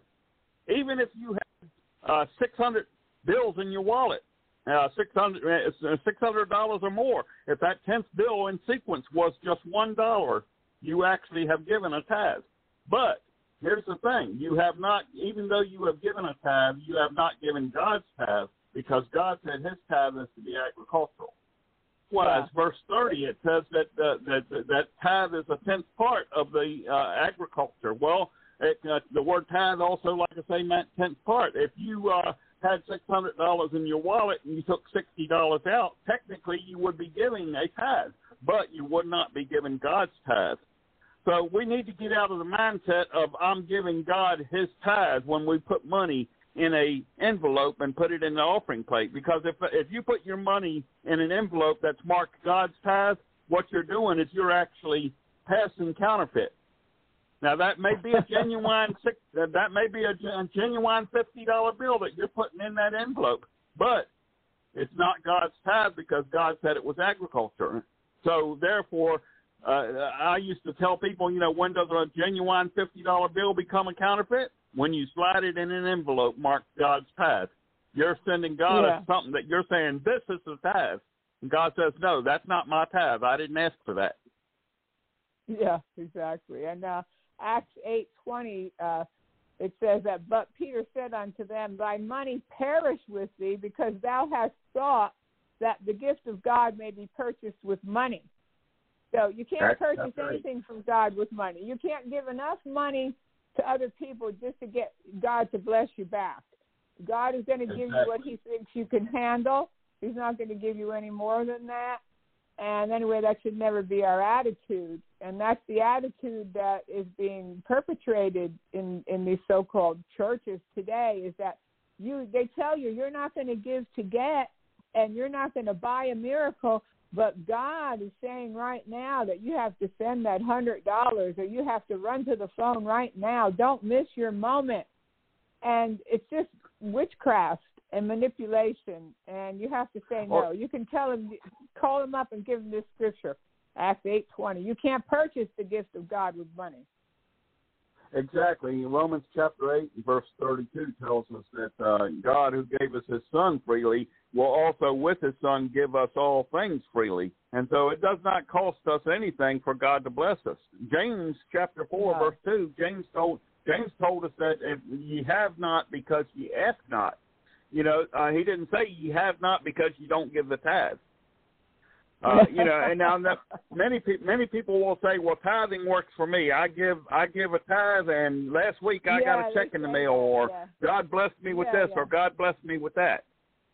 Speaker 3: Even if you have uh, six hundred bills in your wallet, uh, $600, uh, uh, or more. If that 10th bill in sequence was just $1, you actually have given a tithe. But here's the thing you have not, even though you have given a tithe, you have not given God's tithe because God said his tithe is to be agricultural. Whereas yeah. verse 30, it says that, uh, that, that that tithe is a tenth part of the uh, agriculture. Well, it, uh, the word tithe also, like I say, meant tenth part. If you uh, had six hundred dollars in your wallet and you took sixty dollars out, technically you would be giving a tithe, but you would not be giving God's tithe. So we need to get out of the mindset of I'm giving God his tithe when we put money in a envelope and put it in the offering plate because if if you put your money in an envelope that's marked God's tithe, what you're doing is you're actually passing counterfeit. Now that may be a genuine six, that may be a, genuine fifty dollar bill that you're putting in that envelope, but it's not God's tithe because God said it was agriculture. So therefore, uh, I used to tell people, you know, when does a genuine fifty dollar bill become a counterfeit? When you slide it in an envelope marked God's tithe. You're sending God yeah. something that you're saying this is the tithe. And God says, no, that's not my tithe. I didn't ask for that.
Speaker 2: Yeah, exactly. And uh, Acts eight twenty, uh, it says that. But Peter said unto them, Thy money perish with thee, because thou hast thought that the gift of God may be purchased with money. So you can't that's, purchase that's right. anything from God with money. You can't give enough money to other people just to get God to bless you back. God is going to exactly. give you what He thinks you can handle. He's not going to give you any more than that. And anyway, that should never be our attitude. And that's the attitude that is being perpetrated in, in these so called churches today is that you they tell you you're not going to give to get and you're not going to buy a miracle, but God is saying right now that you have to send that hundred dollars or you have to run to the phone right now. Don't miss your moment. And it's just witchcraft and manipulation, and you have to say no. you can tell him, call him up and give him this scripture, Acts eight twenty. You can't purchase the gift of God with money.
Speaker 3: Exactly. In Romans chapter eight and verse thirty two tells us that uh, God, who gave us His Son freely, will also with His Son give us all things freely, and so it does not cost us anything for God to bless us. James chapter four verse two. James told James told us that if ye have not because ye ask not. You know, uh, he didn't say you have not because you don't give the tithe. Uh, you know, and now many pe- many people will say, "Well, tithing works for me. I give I give a tithe, and last week I yeah, got a check in the mail, or yeah. God blessed me with yeah, this, or God blessed me with that."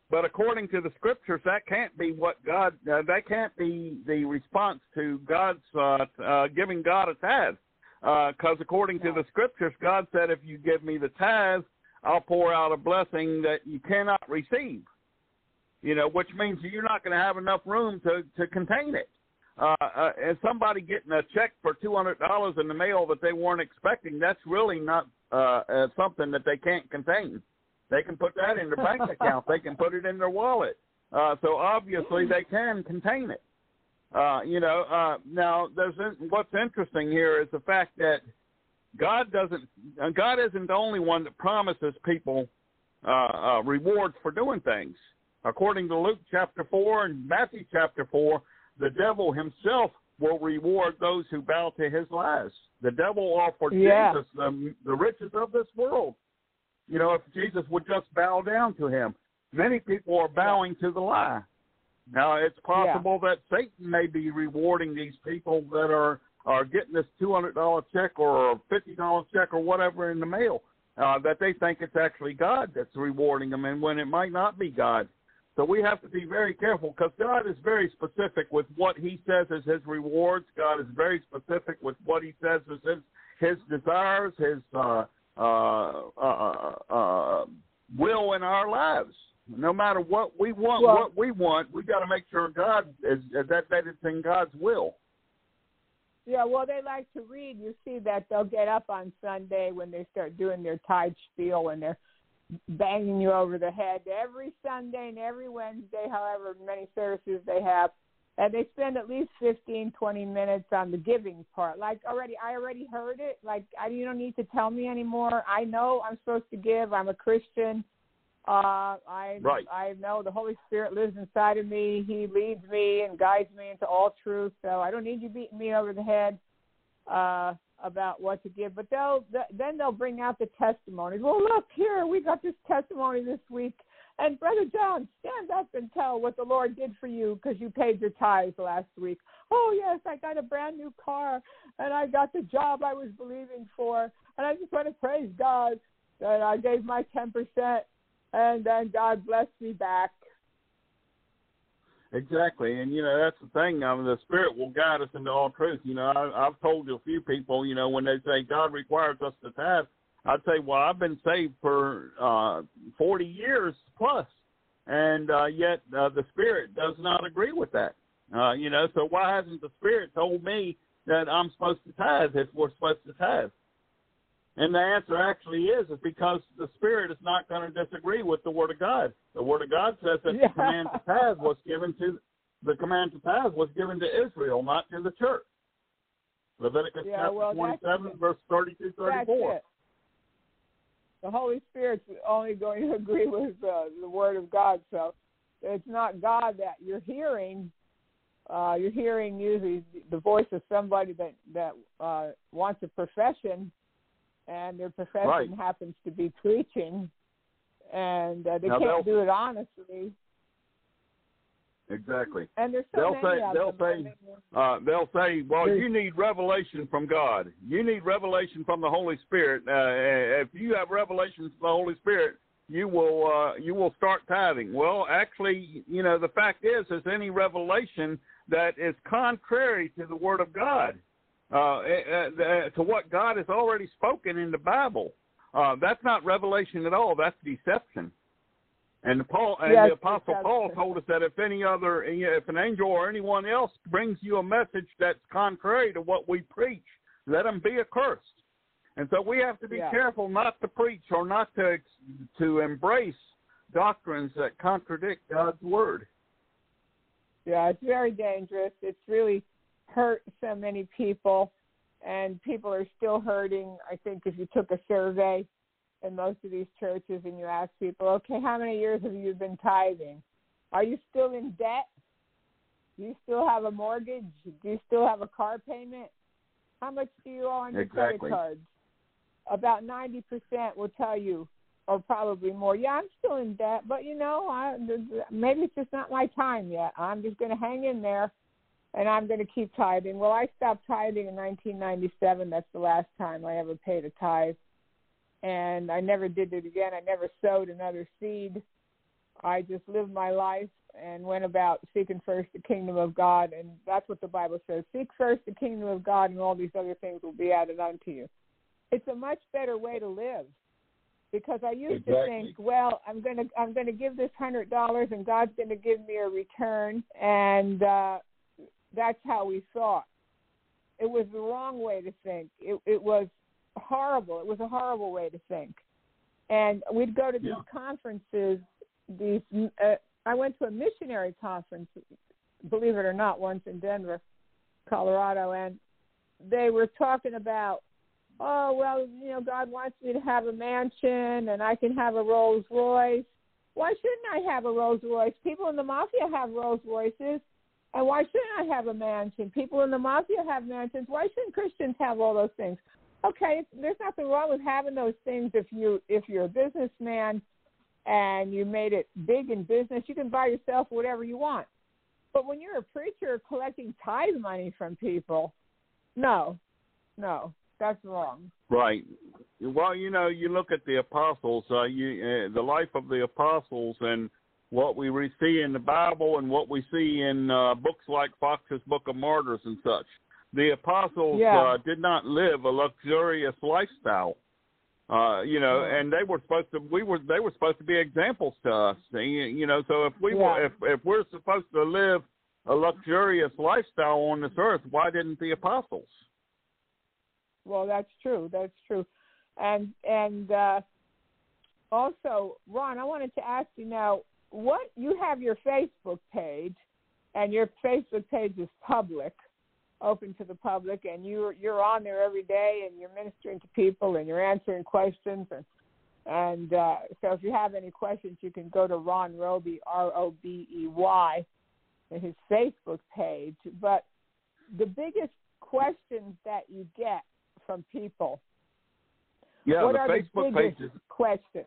Speaker 3: But according to the scriptures, that can't be what God uh, that can't be the response to God's uh, uh, giving God a tithe, because uh, according to the scriptures, God said, "If you give me the tithe, I'll pour out a blessing that you cannot receive. You know, which means you're not going to have enough room to to contain it. Uh, uh, and somebody getting a check for two hundred dollars in the mail that they weren't expecting, that's really not uh, uh, something that they can't contain. They can put that in their bank account. They can put it in their wallet. Uh, so obviously they can contain it. Uh, you know, uh, now there's what's interesting here is the fact that God doesn't. God isn't the only one that promises people uh, uh, for doing things. According to Luke chapter four and Matthew chapter four, the devil himself will reward those who bow to his lies. The devil offered yeah. Jesus the riches of this world. You know, if Jesus would just bow down to him, many people are bowing to the lie. Now, it's possible yeah. that Satan may be rewarding these people that are are getting this $200 check or a $50 check or whatever in the mail uh, that they think it's actually God that's rewarding them, and when it might not be God. So we have to be very careful because God is very specific with what He says is His rewards. God is very specific with what He says is His His desires, His uh, uh, uh, uh, will in our lives. No matter what we want, well, what we want, we got to make sure God is that that it's in God's will.
Speaker 2: Yeah, well, they like to read. You see that they'll get up on Sunday when they start doing their tithe spiel and they're banging you over the head every Sunday and every Wednesday, however many services they have. And they spend at least fifteen, twenty minutes on the giving part. Like already, I already heard it. Like I, you don't need to tell me anymore. I know I'm supposed to give. I'm a Christian. Uh, I
Speaker 3: right. I
Speaker 2: know the Holy Spirit lives inside of me. He leads me and guides me into all truth. So I don't need you beating me over the head uh, about what to give. But they'll th- then they'll bring out the testimonies. Well, look here, we got this testimony this week. And Brother John, stand up and tell what the Lord did for you because you paid your tithes last week. Oh, yes, I got a brand new car and I got the job I was believing for. And I just want to praise God that I gave my 10% and then God bless me back.
Speaker 3: Exactly, and you know that's the thing. I mean, the Spirit will guide us into all truth. You know, I, I've told a few people. You know, when they say God requires us to tithe, I'd say, well, I've been saved for uh, forty years plus, and uh, yet uh, the Spirit does not agree with that. Uh, you know, so why hasn't the Spirit told me that I'm supposed to tithe if we're supposed to tithe? And the answer actually is is because the Spirit is not going to disagree with the Word of God. The Word of God says that yeah. the command to pass was given to the command to pass was given to Israel, not to the church. Leviticus
Speaker 2: yeah,
Speaker 3: chapter
Speaker 2: well,
Speaker 3: 27, verse thirty-two, thirty-four.
Speaker 2: 34. The Holy Spirit's only going to agree with uh, the Word of God, so it's not God that you're hearing. Uh, you're hearing usually the voice of somebody that that uh, wants a profession and their profession right. happens to be preaching, and uh, they now can't do it honestly.
Speaker 3: Exactly.
Speaker 2: And there's
Speaker 3: so they'll many
Speaker 2: say,
Speaker 3: they'll them.
Speaker 2: say,
Speaker 3: uh, they'll say, well, you need revelation from God. You need revelation from the Holy Spirit. Uh, eh, if you have revelation from the Holy Spirit, you will uh, you will start tithing. Well, actually, you know the fact is, is any revelation that is contrary to the Word of God uh, eh, eh, eh, to what God has already spoken in the Bible. Uh, that's not revelation at all. That's deception. And Paul, and yes, the Apostle deception. Paul told us that if any other, if an angel or anyone else brings you a message that's contrary to what we preach, let them be accursed. And so we have to be yeah. careful not to preach or not to to embrace doctrines that contradict God's word.
Speaker 2: Yeah, it's very dangerous. It's really hurt so many people, and people are still hurting. I think if you took a survey in most of these churches and you ask people, okay, how many years have you been tithing? Are you still in debt? Do you still have a mortgage? Do you still have a car payment? How much do you owe on
Speaker 3: your
Speaker 2: exactly. credit cards? About 90% will tell you, or probably more, yeah, I'm still in debt, but you know, I, maybe it's just not my time yet. I'm just going to hang in there and I'm going to keep tithing. Well, I stopped tithing in 1997. That's the last time I ever paid a tithe. And I never did it again. I never sowed another seed. I just lived my life and went about seeking first the kingdom of God. And that's what the Bible says seek first the kingdom of God, and all these other things will be added unto you. It's a much better way to live because I used
Speaker 3: exactly.
Speaker 2: to think, well, I'm gonna I'm gonna give this hundred dollars and God's gonna give me a return, and uh, that's how we thought. It was the wrong way to think. It, it was horrible. It was a horrible way to think. And we'd go to these yeah. conferences. These uh, I went to a missionary conference, believe it or not, once in Denver, Colorado, and they were talking about, oh well, you know, God wants me to have a mansion and I can have a Rolls Royce. Why shouldn't I have a Rolls Royce? People in the mafia have Rolls Royces. And why shouldn't I have a mansion? People in the mafia have mansions. Why shouldn't Christians have all those things? Okay, there's nothing wrong with having those things if you if you're a businessman and you made it big in business, you can buy yourself whatever you want. But when you're a preacher collecting tithe money from people, no, no, that's wrong.
Speaker 3: Right. Well, you know, you look at the apostles, uh, you, uh, the life of the apostles, and what we see in the Bible and what we see in uh, books like Fox's Book of Martyrs and such. The apostles
Speaker 2: yeah.
Speaker 3: uh, did not live a luxurious lifestyle, uh, you know, and they were supposed to. We were they were supposed to be examples to us, you know. So if we yeah. were, if if we're supposed to live a luxurious lifestyle on this earth, why didn't the apostles?
Speaker 2: Well, that's true. That's true, and and uh, also, Ron, I wanted to ask you now what you have your Facebook page, and your Facebook page is public, open to the public, and you're you're on there every day, and you're ministering to people, and you're answering questions, and and uh, so if you have any questions, you can go to Ron Robey R O B E Y, and his Facebook page. But the biggest questions that you get from people.
Speaker 3: Yeah,
Speaker 2: what
Speaker 3: the
Speaker 2: are
Speaker 3: Facebook the biggest pages.
Speaker 2: questions?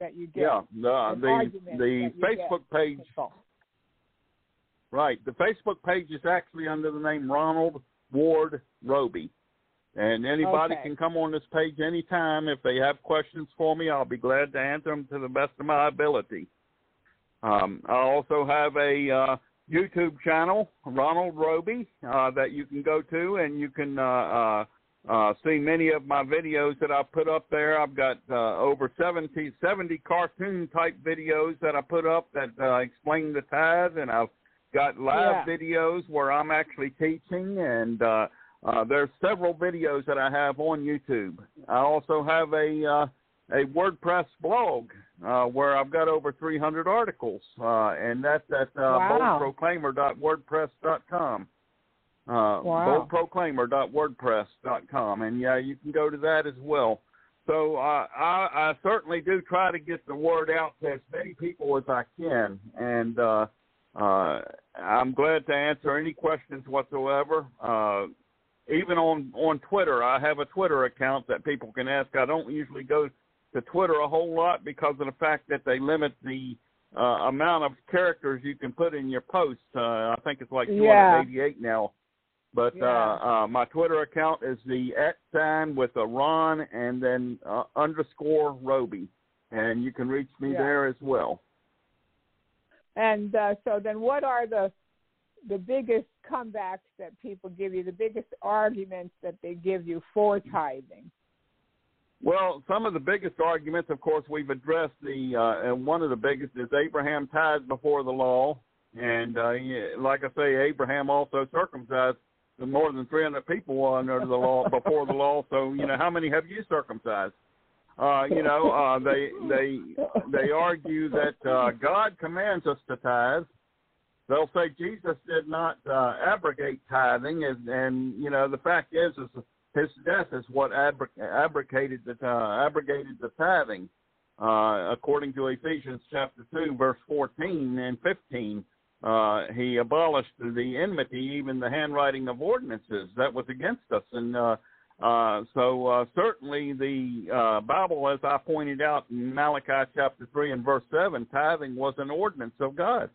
Speaker 2: that you get. Yeah,
Speaker 3: no, the the Facebook page. Right, the Facebook page is actually under the name Ronald Ward Robey, and anybody okay. can come on this page anytime if they have questions for me. I'll be glad to answer them to the best of my ability. Um, I also have a uh, YouTube channel, Ronald Robey, uh, that you can go to and you can. Uh, uh uh, seen many of my videos that I put up there. I've got uh, over 70, 70 cartoon type videos that I put up that uh, explain the tithe, and I've got live yeah. videos where I'm actually teaching, and uh, uh, there's several videos that I have on YouTube. I also have a uh, a WordPress blog uh, where I've got over 300 articles, uh, and that's at uh, wow. boldproclaimer.wordpress.com uh, wow. boldproclaimer.wordpress.com, and yeah, you can go to that as well. So uh, I, I certainly do try to get the word out to as many people as I can, and uh, uh, I'm glad to answer any questions whatsoever. Uh, even on on Twitter, I have a Twitter account that people can ask. I don't usually go to Twitter a whole lot because of the fact that they limit the uh, amount of characters you can put in your post. Uh, I think it's like 288 yeah. now but
Speaker 2: yeah.
Speaker 3: uh, uh, my Twitter account is the at sign with a Ron and then uh, underscore Robey, and you can reach me yeah. there as well.
Speaker 2: And uh, so then, what are the the biggest comebacks that people give you? The biggest arguments that they give you for tithing?
Speaker 3: Well, some of the biggest arguments, of course, we've addressed the, uh, and one of the biggest is Abraham tithed before the law, and uh, like I say, Abraham also circumcised more than 300 people under the law before the law. So you know, how many have you circumcised? Uh, you know, uh, they they they argue that uh, God commands us to tithe. They'll say Jesus did not uh, abrogate tithing, and, and you know the fact is, is his death is what abrogated the uh, abrogated the tithing, uh, according to Ephesians chapter two, verse fourteen and fifteen uh, he abolished the enmity, even the handwriting of ordinances that was against us. And uh, uh, so, uh, certainly, the uh, Bible, as I pointed out in Malachi chapter 3 and verse 7, tithing was an ordinance of God.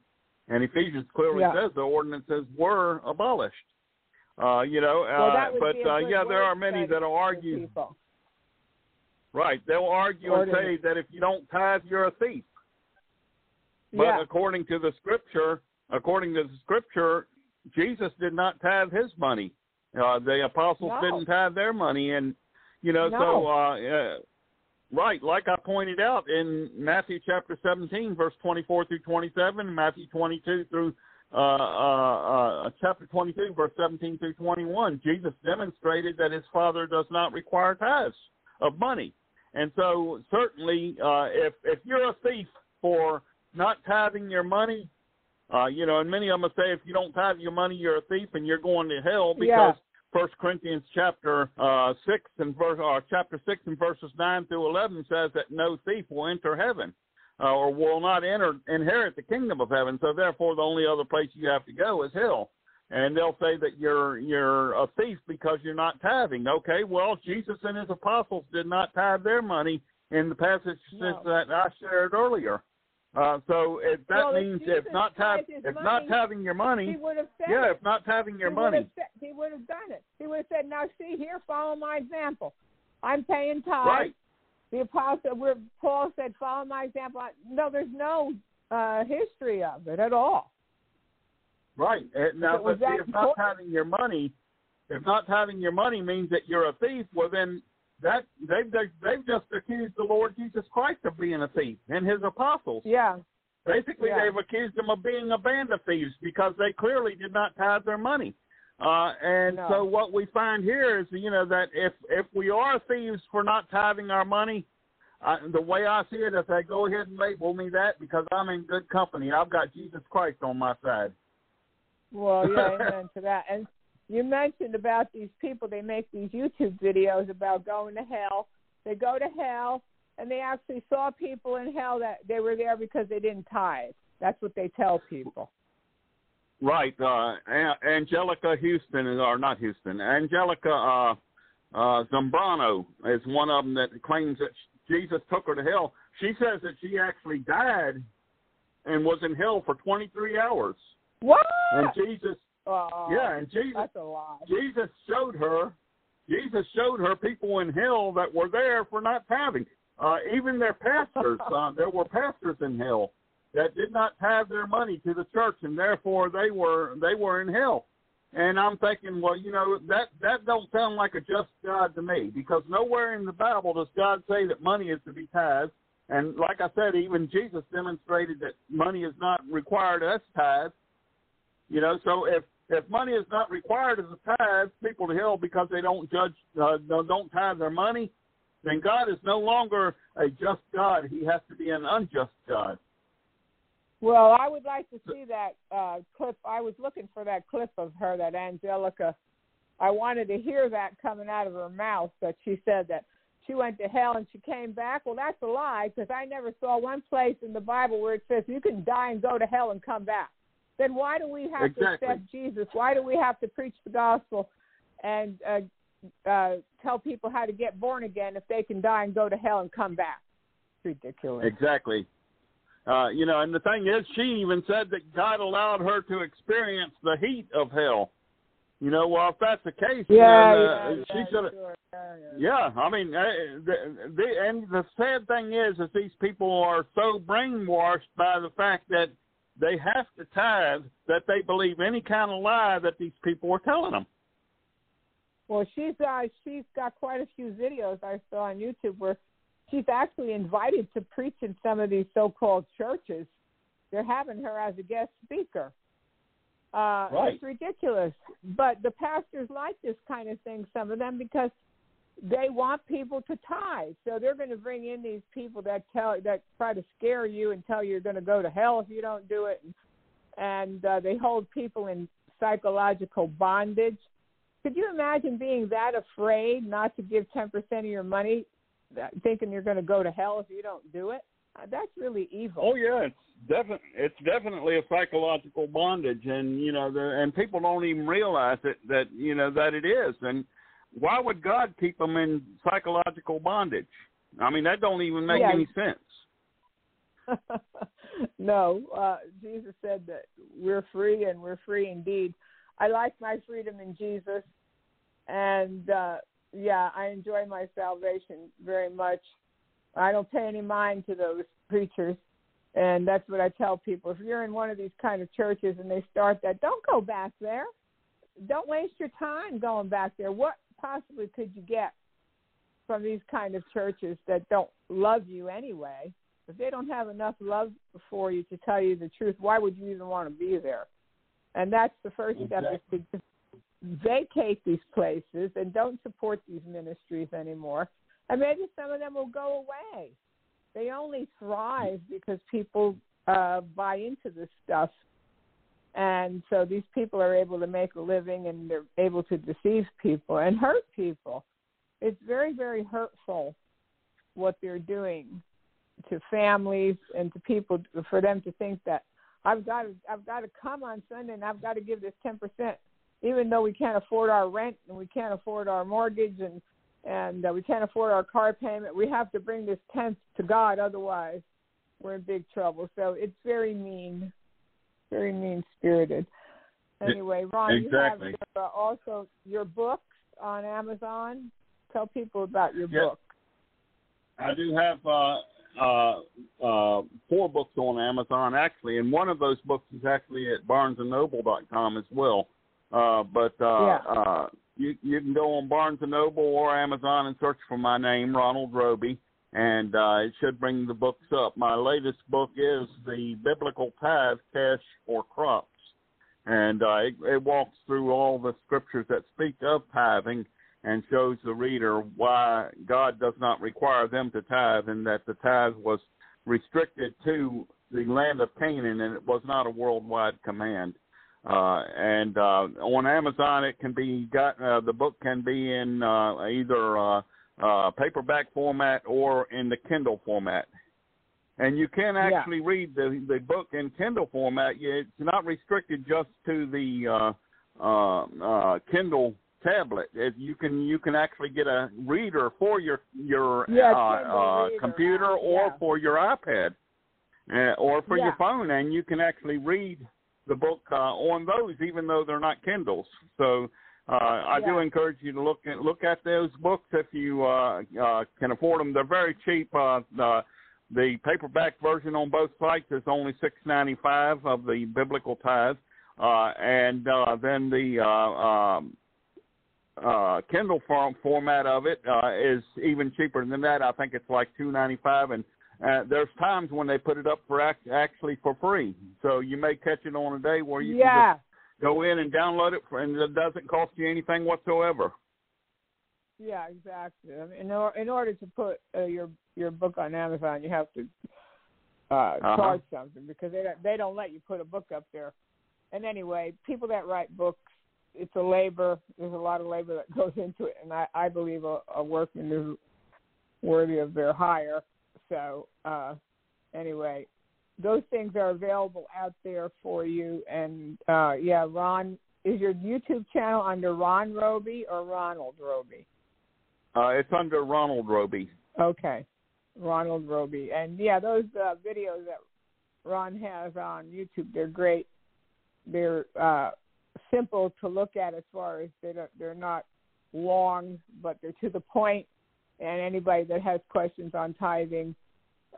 Speaker 3: And Ephesians clearly yeah. says the ordinances were abolished. Uh, you know,
Speaker 2: well,
Speaker 3: but yeah, there are many
Speaker 2: that
Speaker 3: will argue. Right, they'll argue Ordinance. and say that if you don't tithe, you're a thief. But yeah. according to the scripture, according to the scripture, Jesus did not tithe his money. Uh, the apostles no. didn't tithe their money, and you know, no. so uh, uh, right, like I pointed out in Matthew chapter 17, verse 24 through 27, Matthew 22 through uh, uh, uh, chapter 22, verse 17 through 21, Jesus demonstrated that his Father does not require tithes of money. And so, certainly, uh, if if you're a thief for not tithing your money, uh, you know, and many of them will say, if you don't tithe your money, you're a thief and you're going to hell because First
Speaker 2: yeah.
Speaker 3: Corinthians chapter uh, six and verse or uh, chapter six and verses nine through eleven says that no thief will enter heaven. Uh, or will not enter inherit the kingdom of heaven. So therefore, the only other place you have to go is hell. And they'll say that you're you're a thief because you're not tithing. Okay, well, Jesus and his apostles did not tithe their money in the passage no. that I shared earlier. Uh, so if that well, means if not tap, if money, not having your money, yeah, if not having your
Speaker 2: he
Speaker 3: money,
Speaker 2: said, he would have done it. He would have said, "Now see here, follow my example. I'm paying tithes." Right. The apostle, where Paul said, "Follow my example." No, there's no uh, history of it at all.
Speaker 3: Right now, if, but if not having your money, if not having your money means that you're a thief, well then that they've they've just accused the Lord Jesus Christ of being a thief and his apostles.
Speaker 2: Yeah.
Speaker 3: Basically, yeah. they've accused them of being a band of thieves because they clearly did not tithe their money. Uh, and no. so what we find here is, you know, that if if we are thieves for not tithing our money, uh, the way I see it is they go ahead and label me that because I'm in good company. I've got Jesus Christ on my side.
Speaker 2: Well, yeah, amen to that. And you mentioned about these people, they make these YouTube videos about going to hell. They go to hell, and they actually saw people in hell that they were there because they didn't tithe. That's what they tell people.
Speaker 3: Right. Uh, Angelica Houston, or not Houston, Angelica uh, uh, Zambrano is one of them that claims that Jesus took her to hell. She says that she actually died and was in hell for 23 hours.
Speaker 2: What?
Speaker 3: And Jesus uh, yeah, and Jesus, that's a lie. Jesus showed her, Jesus showed her people in hell that were there for not tithing. Uh, even their pastors, uh, there were pastors in hell that did not have their money to the church, and therefore they were they were in hell. And I'm thinking, well, you know, that that don't sound like a just God to me, because nowhere in the Bible does God say that money is to be tithed. And like I said, even Jesus demonstrated that money is not required us tithe. You know, so if if money is not required as a tithe, people to hell because they don't judge, uh, don't tithe their money. Then God is no longer a just God; He has to be an unjust God.
Speaker 2: Well, I would like to see that uh, clip. I was looking for that clip of her, that Angelica. I wanted to hear that coming out of her mouth that she said that she went to hell and she came back. Well, that's a lie because I never saw one place in the Bible where it says you can die and go to hell and come back then why do we have exactly. to accept Jesus? Why do we have to preach the gospel and uh, uh, tell people how to get born again if they can die and go to hell and come back? ridiculous.
Speaker 3: Exactly. Uh, you know, and the thing is, she even said that God allowed her to experience the heat of hell. You know, well, if that's the case, yeah, then, uh, yeah, she yeah, should Sure. Yeah, yeah, yeah. I mean, uh, the, the, and the sad thing is, is these people are so brainwashed by the fact that they have to tithe that they believe any kind of lie that these people are telling them.
Speaker 2: Well, she's uh, she's got quite a few videos I saw on YouTube where she's actually invited to preach in some of these so-called churches. They're having her as a guest speaker. Uh, right. It's ridiculous, but the pastors like this kind of thing. Some of them because they want people to tithe. So they're going to bring in these people that tell that try to scare you and tell you you're going to go to hell if you don't do it, and uh, they hold people in psychological bondage. Could you imagine being that afraid not to give ten percent of your money, uh, thinking you're going to go to hell if you don't do it? Uh, that's really evil.
Speaker 3: Oh yeah, it's definitely it's definitely a psychological bondage, and you know, the, and people don't even realize it that you know that it is, and why would God keep them in psychological bondage? I mean, that don't even make yeah. any sense.
Speaker 2: no, uh, Jesus said that we're free and we're free indeed. I like my freedom in Jesus, and uh, yeah, I enjoy my salvation very much. I don't pay any mind to those preachers, and that's what I tell people. If you're in one of these kind of churches and they start that, don't go back there don't waste your time going back there. What possibly could you get from these kind of churches that don't love you anyway? If they don't have enough love for you to tell you the truth, why would you even want to be there? And that's the first exactly. step is to vacate these places and don't support these ministries anymore. And maybe some of them will go away. They only thrive because people uh, buy into this stuff and so these people are able to make a living and they're able to deceive people and hurt people it's very very hurtful what they're doing to families and to people for them to think that i've got to i've got to come on sunday and i've got to give this ten percent even though we can't afford our rent and we can't afford our mortgage and and uh, we can't afford our car payment we have to bring this tenth to god otherwise we're in big trouble so it's very mean very mean spirited. Anyway, Ron, exactly. you have your, uh, also your books on Amazon. Tell people about your yes. book.
Speaker 3: I do have uh, uh, uh, four books on Amazon actually, and one of those books is actually at BarnesandNoble.com as well. Uh, but uh, yeah. uh, you you can go on Barnes and Noble or Amazon and search for my name, Ronald Robey, and uh, it should bring the books up. My latest book is The Biblical Path, Cash or Crops, and uh, it, it, walks through all the scriptures that speak of tithing and shows the reader why God does not require them to tithe and that the tithe was restricted to the land of Canaan and it was not a worldwide command. Uh, and uh, on Amazon, it can be got. Uh, the book can be in uh, either uh, paperback format or in the Kindle format. And you can actually yeah. read the the book in Kindle format. It's not restricted just to the uh, uh, uh, Kindle tablet. It, you can you can actually get a reader for your your yeah, uh, uh, computer or yeah. for your iPad or for your phone, and you can actually read the book on those, even though they're not Kindles. So uh, I do encourage you to look at look at those books if you uh, uh, can afford them. They're very cheap. Uh, the, uh, the paperback version on both sites is only six ninety five of the biblical tithes, uh, and uh, then the uh, um, uh, Kindle form, format of it uh, is even cheaper than that. I think it's like two ninety five, and uh, there's times when they put it up for act- actually for free. So you may catch it on a day where you yeah. can just Go in and download it, for, and it doesn't cost you anything whatsoever.
Speaker 2: Yeah, exactly. In, or, in order to put uh, your your book on Amazon, you have to uh, uh-huh. charge something because they don't, they don't let you put a book up there. And anyway, people that write books, it's a labor. There's a lot of labor that goes into it, and I I believe a, a workman is worthy of their hire. So uh, anyway, those things are available out there for you. And uh, yeah, Ron, is your YouTube channel under Ron Robey or Ronald Robey?
Speaker 3: Uh, it's under Ronald Robey.
Speaker 2: Okay, Ronald Robey. And yeah, those uh, videos that Ron has on YouTube, they're great. They're uh, simple to look at as far as they don't, they're not long, but they're to the point. And anybody that has questions on tithing,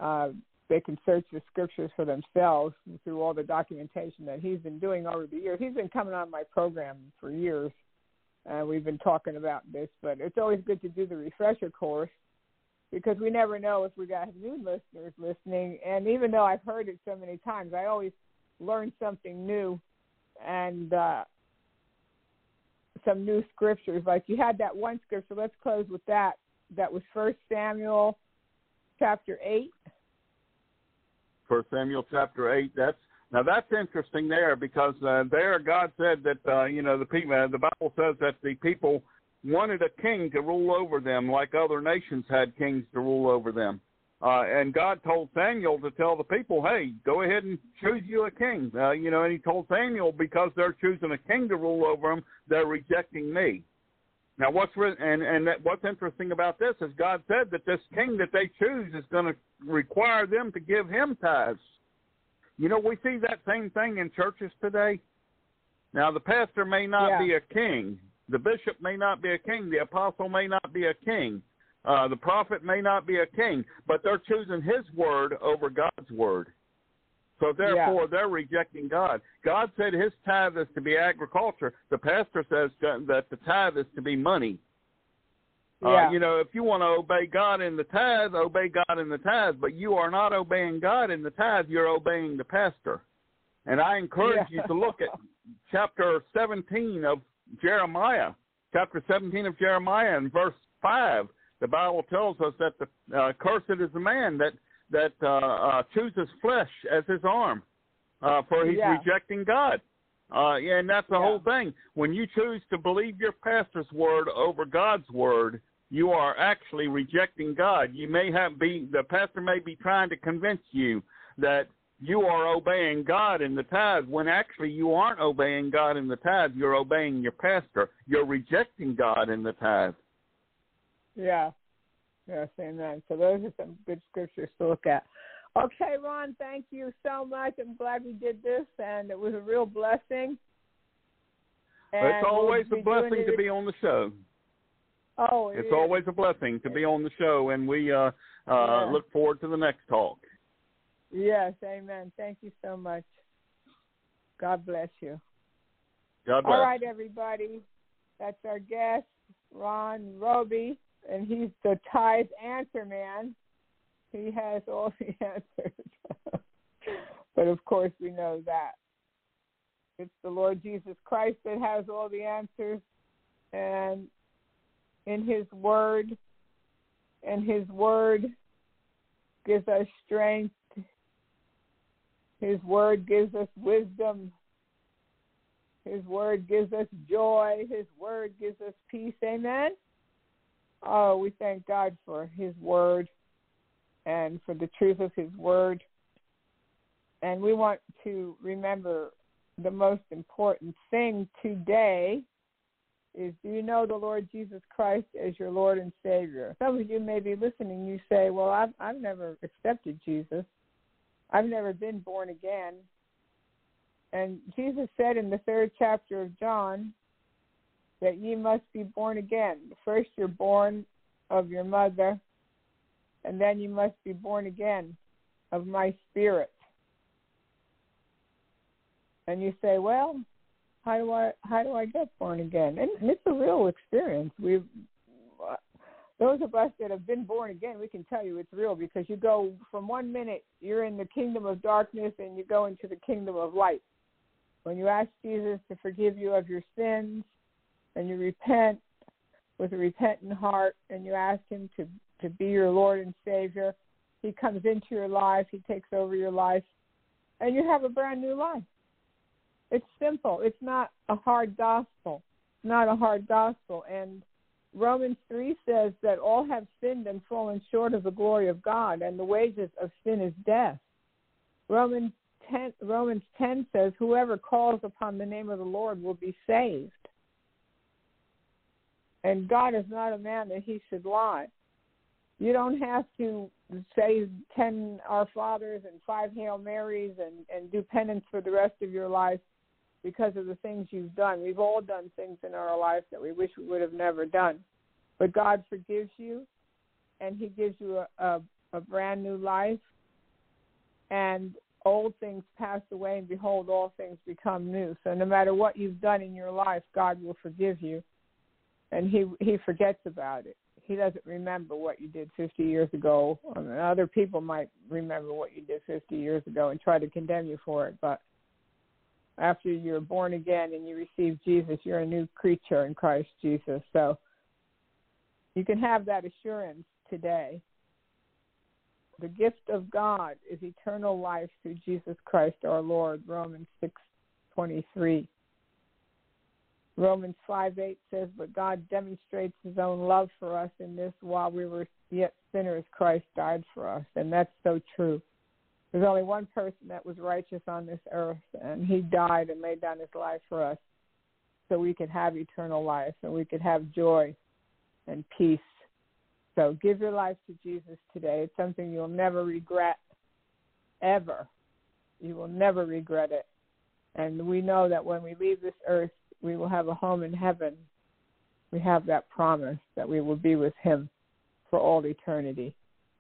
Speaker 2: uh, they can search the scriptures for themselves through all the documentation that he's been doing over the years. He's been coming on my program for years. and we've been talking about this, but it's always good to do the refresher course because we never know if we got new listeners listening. And even though I've heard it so many times, I always learn something new and uh, some new scriptures. Like you had that one scripture. Let's close with that. That was First Samuel chapter eight
Speaker 3: First Samuel chapter eight. That's now that's interesting there because uh, there God said that uh, you know the people. Uh, the Bible says that the people wanted a king to rule over them, like other nations had kings to rule over them. Uh, and God told Samuel to tell the people, "Hey, go ahead and choose you a king." Uh, you know, and He told Samuel because they're choosing a king to rule over them, they're rejecting me. Now, what's and and what's interesting about this is God said that this king that they choose is going to require them to give him tithes. You know, we see that same thing in churches today. Now, the pastor may not yeah. be a king, the bishop may not be a king, the apostle may not be a king, uh, the prophet may not be a king, but they're choosing his word over God's word. So therefore, yeah. they're rejecting God. God said His tithe is to be agriculture. The pastor says that the tithe is to be money. Uh, yeah. Uh, you know, if you want to obey God in the tithe, obey God in the tithe. But you are not obeying God in the tithe. You're obeying the pastor. And I encourage yeah. you to look at chapter 17 of Jeremiah, chapter 17 of Jeremiah, and verse five. The Bible tells us that the uh, cursed is the man that that uh, uh, chooses flesh as his arm uh, for he's yeah. rejecting God. Uh, yeah, and that's the yeah. whole thing. When you choose to believe your pastor's word over God's word, you are actually rejecting God. You may have be the pastor may be trying to convince you that you are obeying God in the tithe when actually you aren't obeying God in the tithe. You're obeying your pastor. You're rejecting God in the tithe.
Speaker 2: Yeah. Yes, amen. So those are some good scriptures to look at. Okay, Ron, thank you so much. I'm glad we did this, and it was a real blessing.
Speaker 3: And it's always we'll a blessing to be on the show.
Speaker 2: Oh,
Speaker 3: it it's
Speaker 2: is.
Speaker 3: always a blessing to be on the show, and we uh,
Speaker 2: uh,
Speaker 3: look forward to the next talk.
Speaker 2: Yes, amen. Thank you so much. God bless you.
Speaker 3: God bless. All
Speaker 2: right, everybody. That's our guest, Ron Robey and he's the tithe answer man. He has all the answers. but of course, we know that it's the Lord Jesus Christ that has all the answers, and in His Word, and His Word gives us strength. His Word gives us wisdom. His Word gives us joy. His Word gives us peace. Amen. Oh, we thank God for His Word and for the truth of His Word. And we want to remember the most important thing today is do you know the Lord Jesus Christ as your Lord and Savior? Some of you may be listening, you say, Well, I've, I've never accepted Jesus, I've never been born again. And Jesus said in the third chapter of John, that ye must be born again. First, you're born of your mother, and then you must be born again of my spirit. And you say, well, how do I how do I get born again? And it's a real experience. We, those of us that have been born again, we can tell you it's real because you go from one minute you're in the kingdom of darkness and you go into the kingdom of light. When you ask Jesus to forgive you of your sins, and you repent with a repentant heart and you ask Him to, to be your Lord and Savior, He comes into your life, He takes over your life, and you have a brand new life. It's simple. It's not a hard gospel. Not a hard gospel. And Romans 3 says that all have sinned and fallen short of the glory of God, and the wages of sin is death. Romans 10, Romans 10 says, Whoever calls upon the name of the Lord will be saved. And God is not a man that he should lie. You don't have to say 10 Our Fathers and five Hail Marys and, and do penance for the rest of your life because of the things you've done. We've all done things in our life that we wish we would have never done. But God forgives you, and He gives you a, a, a brand new life. And old things pass away, and behold, all things become new. So no matter what you've done in your life, God will forgive you and he he forgets about it. He doesn't remember what you did 50 years ago. I mean, other people might remember what you did 50 years ago and try to condemn you for it, but after you're born again and you receive Jesus, you're a new creature in Christ Jesus. So you can have that assurance today. The gift of God is eternal life through Jesus Christ our Lord, Romans 6:23. Romans 5 8 says, But God demonstrates his own love for us in this while we were yet sinners, Christ died for us. And that's so true. There's only one person that was righteous on this earth, and he died and laid down his life for us so we could have eternal life and we could have joy and peace. So give your life to Jesus today. It's something you'll never regret, ever. You will never regret it. And we know that when we leave this earth, we will have a home in heaven, we have that promise that we will be with him for all eternity.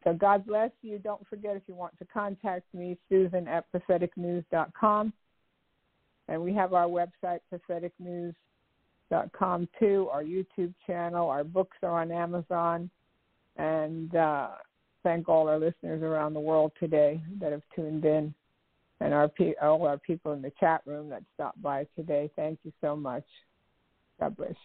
Speaker 2: So God bless you. Don't forget if you want to contact me, Susan at propheticnews.com. And we have our website, propheticnews.com too, our YouTube channel. Our books are on Amazon. And uh, thank all our listeners around the world today that have tuned in and our pe- all our people in the chat room that stopped by today. Thank you so much. God bless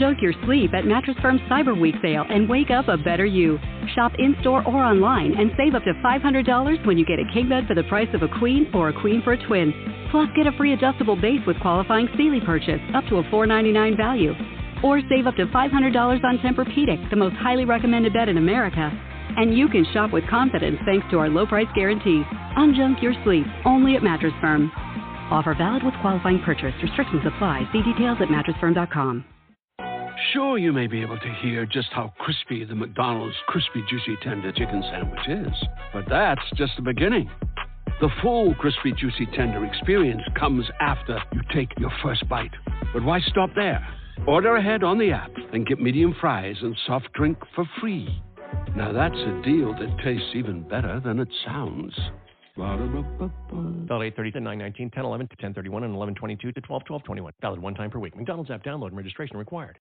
Speaker 2: junk your sleep at Mattress Firm's Cyber Week sale and wake up a better you. Shop in store or online and save up to $500 when you get a king bed for the price of a queen or a queen for a twin. Plus, get a free adjustable base with qualifying Sealy purchase up to a $499 value. Or save up to $500 on Tempur-Pedic, the most highly recommended bed in America. And you can shop with confidence thanks to our low price guarantee. Unjunk your sleep only at Mattress Firm. Offer valid with qualifying purchase. Restrictions apply. See details at mattressfirm.com sure you may be able to hear just how crispy the McDonald's crispy juicy tender chicken sandwich is, but that's just the beginning. The full crispy juicy tender experience comes after you take your first bite. But why stop there? Order ahead on the app and get medium fries and soft drink for free. Now that's a deal that tastes even better than it sounds. Valid 8 30 to 9 19, 10 11 to 10 31, and 11 22 to 12 12 21. Valid one time per week. McDonald's app download and registration required.